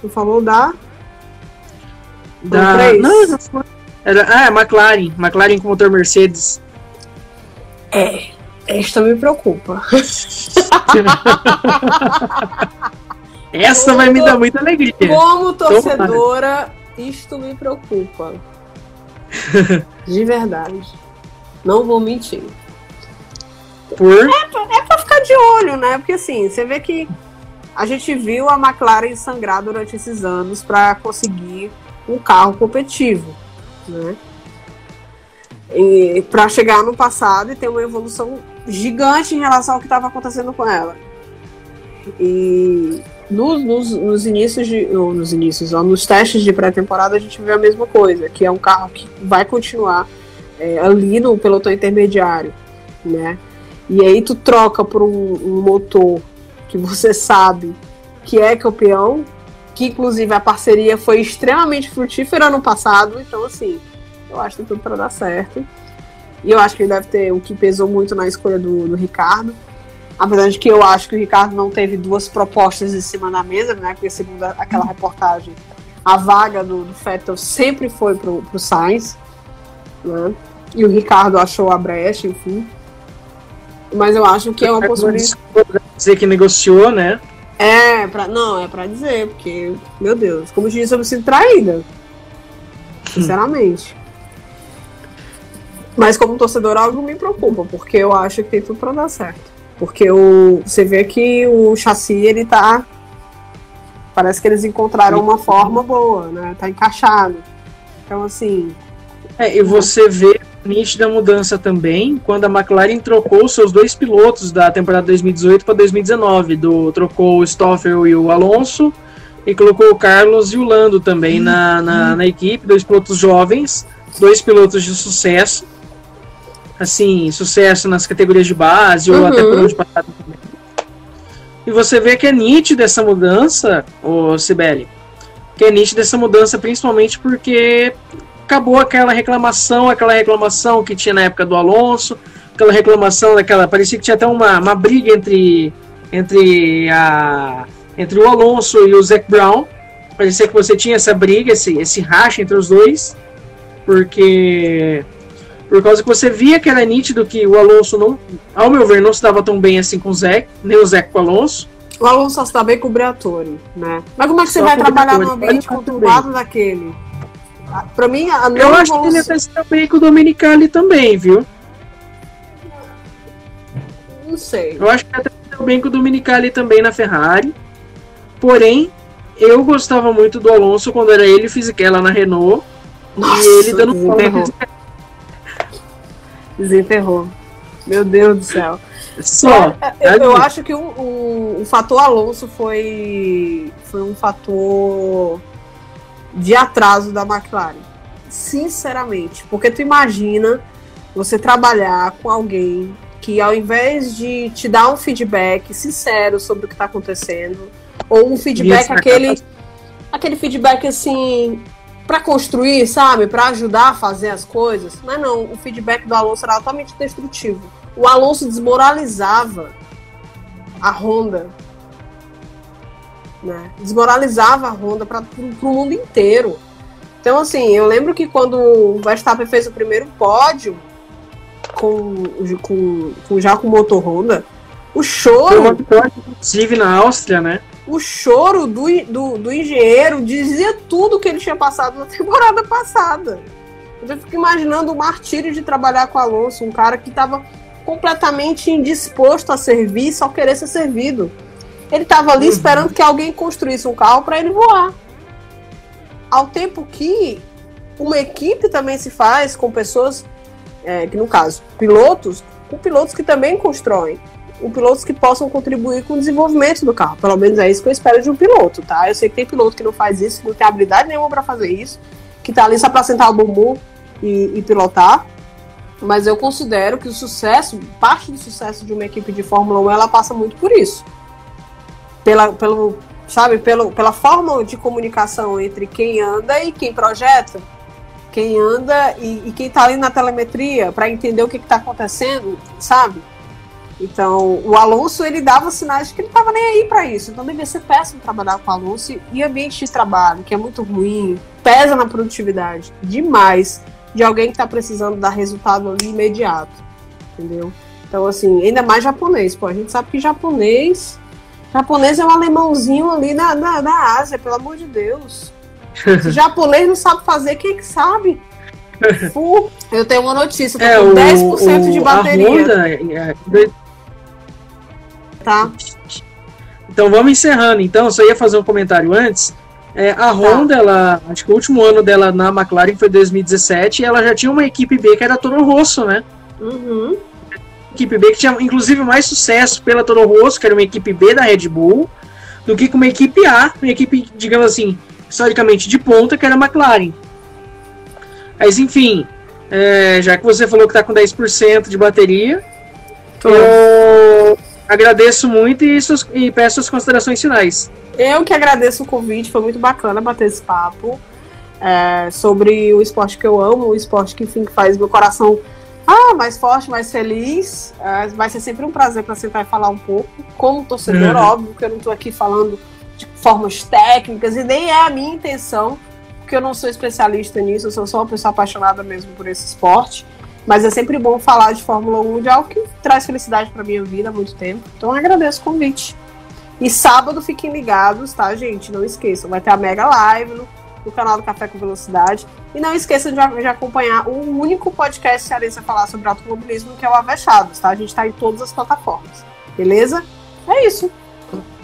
tu falou da. Da. Não. Era, ah, McLaren. McLaren com motor Mercedes. É, esta me preocupa. <laughs> Essa como, vai me dar muita alegria. Como torcedora, isto me preocupa. <laughs> De verdade. Não vou mentir. Por? É, pra, é pra ficar de olho, né? Porque assim, você vê que a gente viu a McLaren sangrar durante esses anos para conseguir um carro competitivo, né? Para chegar no passado e ter uma evolução gigante em relação ao que estava acontecendo com ela. E nos, nos, nos inícios de. Ou nos inícios, ó, nos testes de pré-temporada a gente vê a mesma coisa, que é um carro que vai continuar é, ali no pelotão intermediário, né? E aí tu troca por um, um motor que você sabe que é campeão, que inclusive a parceria foi extremamente frutífera no passado, então assim, eu acho que tem tudo para dar certo. E eu acho que ele deve ter o que pesou muito na escolha do, do Ricardo Apesar de que eu acho que o Ricardo não teve duas propostas em cima da mesa, né? Porque segundo aquela reportagem, a vaga do, do Fettel sempre foi pro, pro Sainz, né? E o Ricardo achou a brecha, enfim. Mas eu acho que é uma possibilidade. Dizer que negociou, né? É, pra, não, é pra dizer, porque, meu Deus, como eu disse, eu me sinto traída. Sinceramente. Mas como torcedor, algo me preocupa, porque eu acho que tem tudo pra dar certo. Porque o, você vê que o chassi, ele tá. Parece que eles encontraram uma forma boa, né? Tá encaixado. Então, assim. É, e você vê nítida mudança também quando a McLaren trocou seus dois pilotos da temporada 2018 para 2019. Do, trocou o Stoffel e o Alonso e colocou o Carlos e o Lando também na, na, na equipe, dois pilotos jovens, dois pilotos de sucesso assim, sucesso nas categorias de base uhum. ou até por onde passado também. E você vê que é nítida essa mudança, o Sibeli, que é nítida essa mudança principalmente porque acabou aquela reclamação, aquela reclamação que tinha na época do Alonso, aquela reclamação daquela. Parecia que tinha até uma, uma briga entre, entre, a, entre o Alonso e o Zac Brown. Parecia que você tinha essa briga, esse, esse racha entre os dois. Porque. Por causa que você via que era nítido que o Alonso não, ao meu ver, não estava tão bem assim com o Zac, nem o Zac com o Alonso. O Alonso só está bem com o Briatore, né? Mas como é que você só vai trabalhar num ambiente conturbado daquele? Pra mim, a Eu acho que ele até está bem com o Domenicali também, viu? Não sei. Eu acho que até está bem com o Domenicali também na Ferrari. Porém, eu gostava muito do Alonso quando era ele Fisichella na Renault. Nossa, e ele dando desenterrou. Desenterrou. Meu Deus do céu. Só. Eu, eu, eu acho que o, o, o, fator Alonso foi, foi um fator de atraso da McLaren. Sinceramente. Porque tu imagina você trabalhar com alguém que ao invés de te dar um feedback sincero sobre o que está acontecendo, ou um feedback aquele aquele feedback assim para construir, sabe, para ajudar a fazer as coisas. Mas não, o feedback do Alonso era totalmente destrutivo. O Alonso desmoralizava a Honda né? Desmoralizava a Honda para o mundo inteiro. Então, assim, eu lembro que quando o Verstappen fez o primeiro pódio com, com, com já com o motor Honda, o choro. Inclusive na Áustria, né? O choro do, do, do engenheiro dizia tudo que ele tinha passado na <laughs> temporada passada. Eu fico imaginando o martírio de trabalhar com o Alonso, um cara que estava completamente indisposto a servir, só querer ser servido. Ele estava ali uhum. esperando que alguém construísse um carro para ele voar. Ao tempo que uma equipe também se faz com pessoas, é, que no caso, pilotos, com pilotos que também constroem. Com pilotos que possam contribuir com o desenvolvimento do carro. Pelo menos é isso que eu espero de um piloto, tá? Eu sei que tem piloto que não faz isso, não tem habilidade nenhuma para fazer isso, que tá ali só para sentar o bumbum e, e pilotar. Mas eu considero que o sucesso, parte do sucesso de uma equipe de Fórmula 1, ela passa muito por isso pela, pelo, sabe, pelo, pela forma de comunicação entre quem anda e quem projeta, quem anda e, e quem está ali na telemetria para entender o que está acontecendo, sabe? Então, o Alonso ele dava sinais de que ele estava nem aí para isso. Então, devia ser péssimo trabalhar com o Alonso e ambiente de trabalho, que é muito ruim, pesa na produtividade demais de alguém que está precisando dar resultado ali imediato, entendeu? Então, assim, ainda mais japonês. Pô, a gente sabe que japonês Japonês é um alemãozinho ali na, na, na Ásia, pelo amor de Deus. Se <laughs> japonês não sabe fazer, quem que sabe? <laughs> Eu tenho uma notícia, tô é, com o, 10% o, de bateria. A Honda, tá. Então vamos encerrando. Então, só ia fazer um comentário antes. É, a tá. Honda, ela, acho que o último ano dela na McLaren foi 2017 e ela já tinha uma equipe B que era Toro Rosso, né? Uhum equipe B que tinha inclusive mais sucesso pela Toro Rosso, que era uma equipe B da Red Bull, do que com uma equipe A, uma equipe, digamos assim, historicamente de ponta, que era a McLaren. Mas enfim, é, já que você falou que está com 10% de bateria, eu agradeço muito e, suas, e peço as considerações finais. Eu que agradeço o convite, foi muito bacana bater esse papo é, sobre o esporte que eu amo, o esporte que enfim, faz meu coração ah, mais forte, mais feliz. É, vai ser sempre um prazer para sentar e falar um pouco. Como torcedor, uhum. óbvio que eu não estou aqui falando de formas técnicas e nem é a minha intenção, porque eu não sou especialista nisso, eu sou só uma pessoa apaixonada mesmo por esse esporte. Mas é sempre bom falar de Fórmula 1, de algo que traz felicidade para minha vida há muito tempo. Então agradeço o convite. E sábado fiquem ligados, tá, gente? Não esqueçam, vai ter a mega live no no canal do Café com Velocidade. E não esqueçam de, de acompanhar o único podcast cearense a falar sobre automobilismo, que é o Avechados, tá? A gente está em todas as plataformas. Beleza? É isso.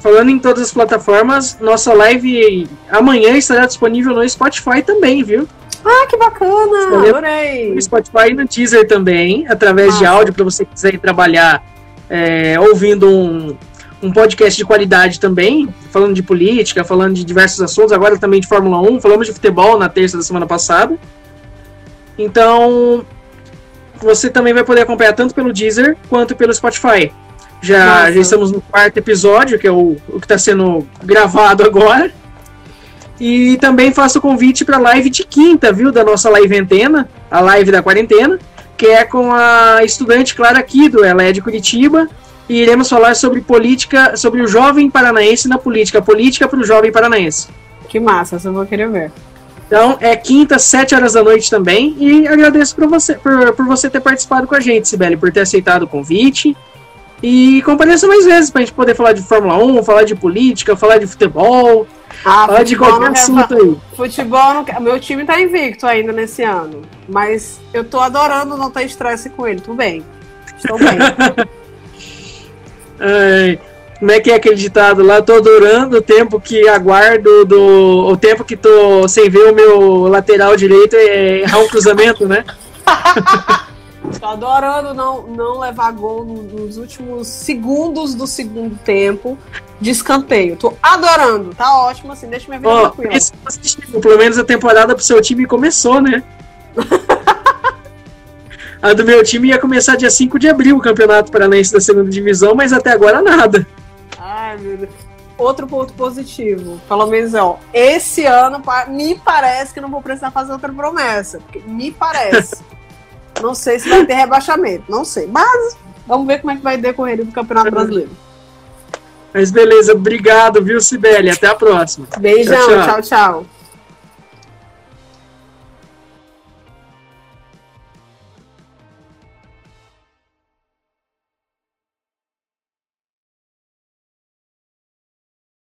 Falando em todas as plataformas, nossa live amanhã estará disponível no Spotify também, viu? Ah, que bacana! Adorei! No Spotify e no Deezer também, através de áudio, para você quiser trabalhar é, ouvindo um, um podcast de qualidade também, falando de política, falando de diversos assuntos, agora também de Fórmula 1, falamos de futebol na terça da semana passada. Então, você também vai poder acompanhar tanto pelo Deezer quanto pelo Spotify. Já, já estamos no quarto episódio, que é o, o que está sendo gravado agora. E também faço o convite para a live de quinta, viu? Da nossa live antena, a live da quarentena que é com a estudante Clara Kido, ela é de Curitiba, e iremos falar sobre política, sobre o jovem paranaense na política, política para o jovem paranaense. Que massa, essa eu vou querer ver. Então, é quinta, sete horas da noite também, e agradeço por você, por, por você ter participado com a gente, Sibeli, por ter aceitado o convite. E compareça mais vezes pra gente poder falar de Fórmula 1, falar de política, falar de futebol, Ah, falar de qualquer assunto aí. Futebol, não... meu time tá invicto ainda nesse ano. Mas eu tô adorando não ter estresse com ele. Tudo bem. Estou bem. <laughs> Ai, como é que é aquele ditado lá? Tô adorando o tempo que aguardo do. O tempo que tô sem ver o meu lateral direito é errar um cruzamento, né? <laughs> tô adorando não, não levar gol no- nos últimos segundos do segundo tempo de escanteio. Tô adorando. Tá ótimo assim. Deixa minha vida Ó, tranquila. pelo menos a temporada pro seu time começou, né? <laughs> a do meu time ia começar dia 5 de abril, o Campeonato Paranaense da segunda divisão, mas até agora nada. Ai, meu Deus. Outro ponto positivo. Pelo menos, ó, esse ano me parece que não vou precisar fazer outra promessa. Porque me parece. <laughs> não sei se vai ter rebaixamento, não sei. Mas vamos ver como é que vai decorrer do Campeonato Brasileiro. Mas beleza, obrigado, viu, Sibeli? Até a próxima. Beijão, Tchau, tchau. tchau, tchau.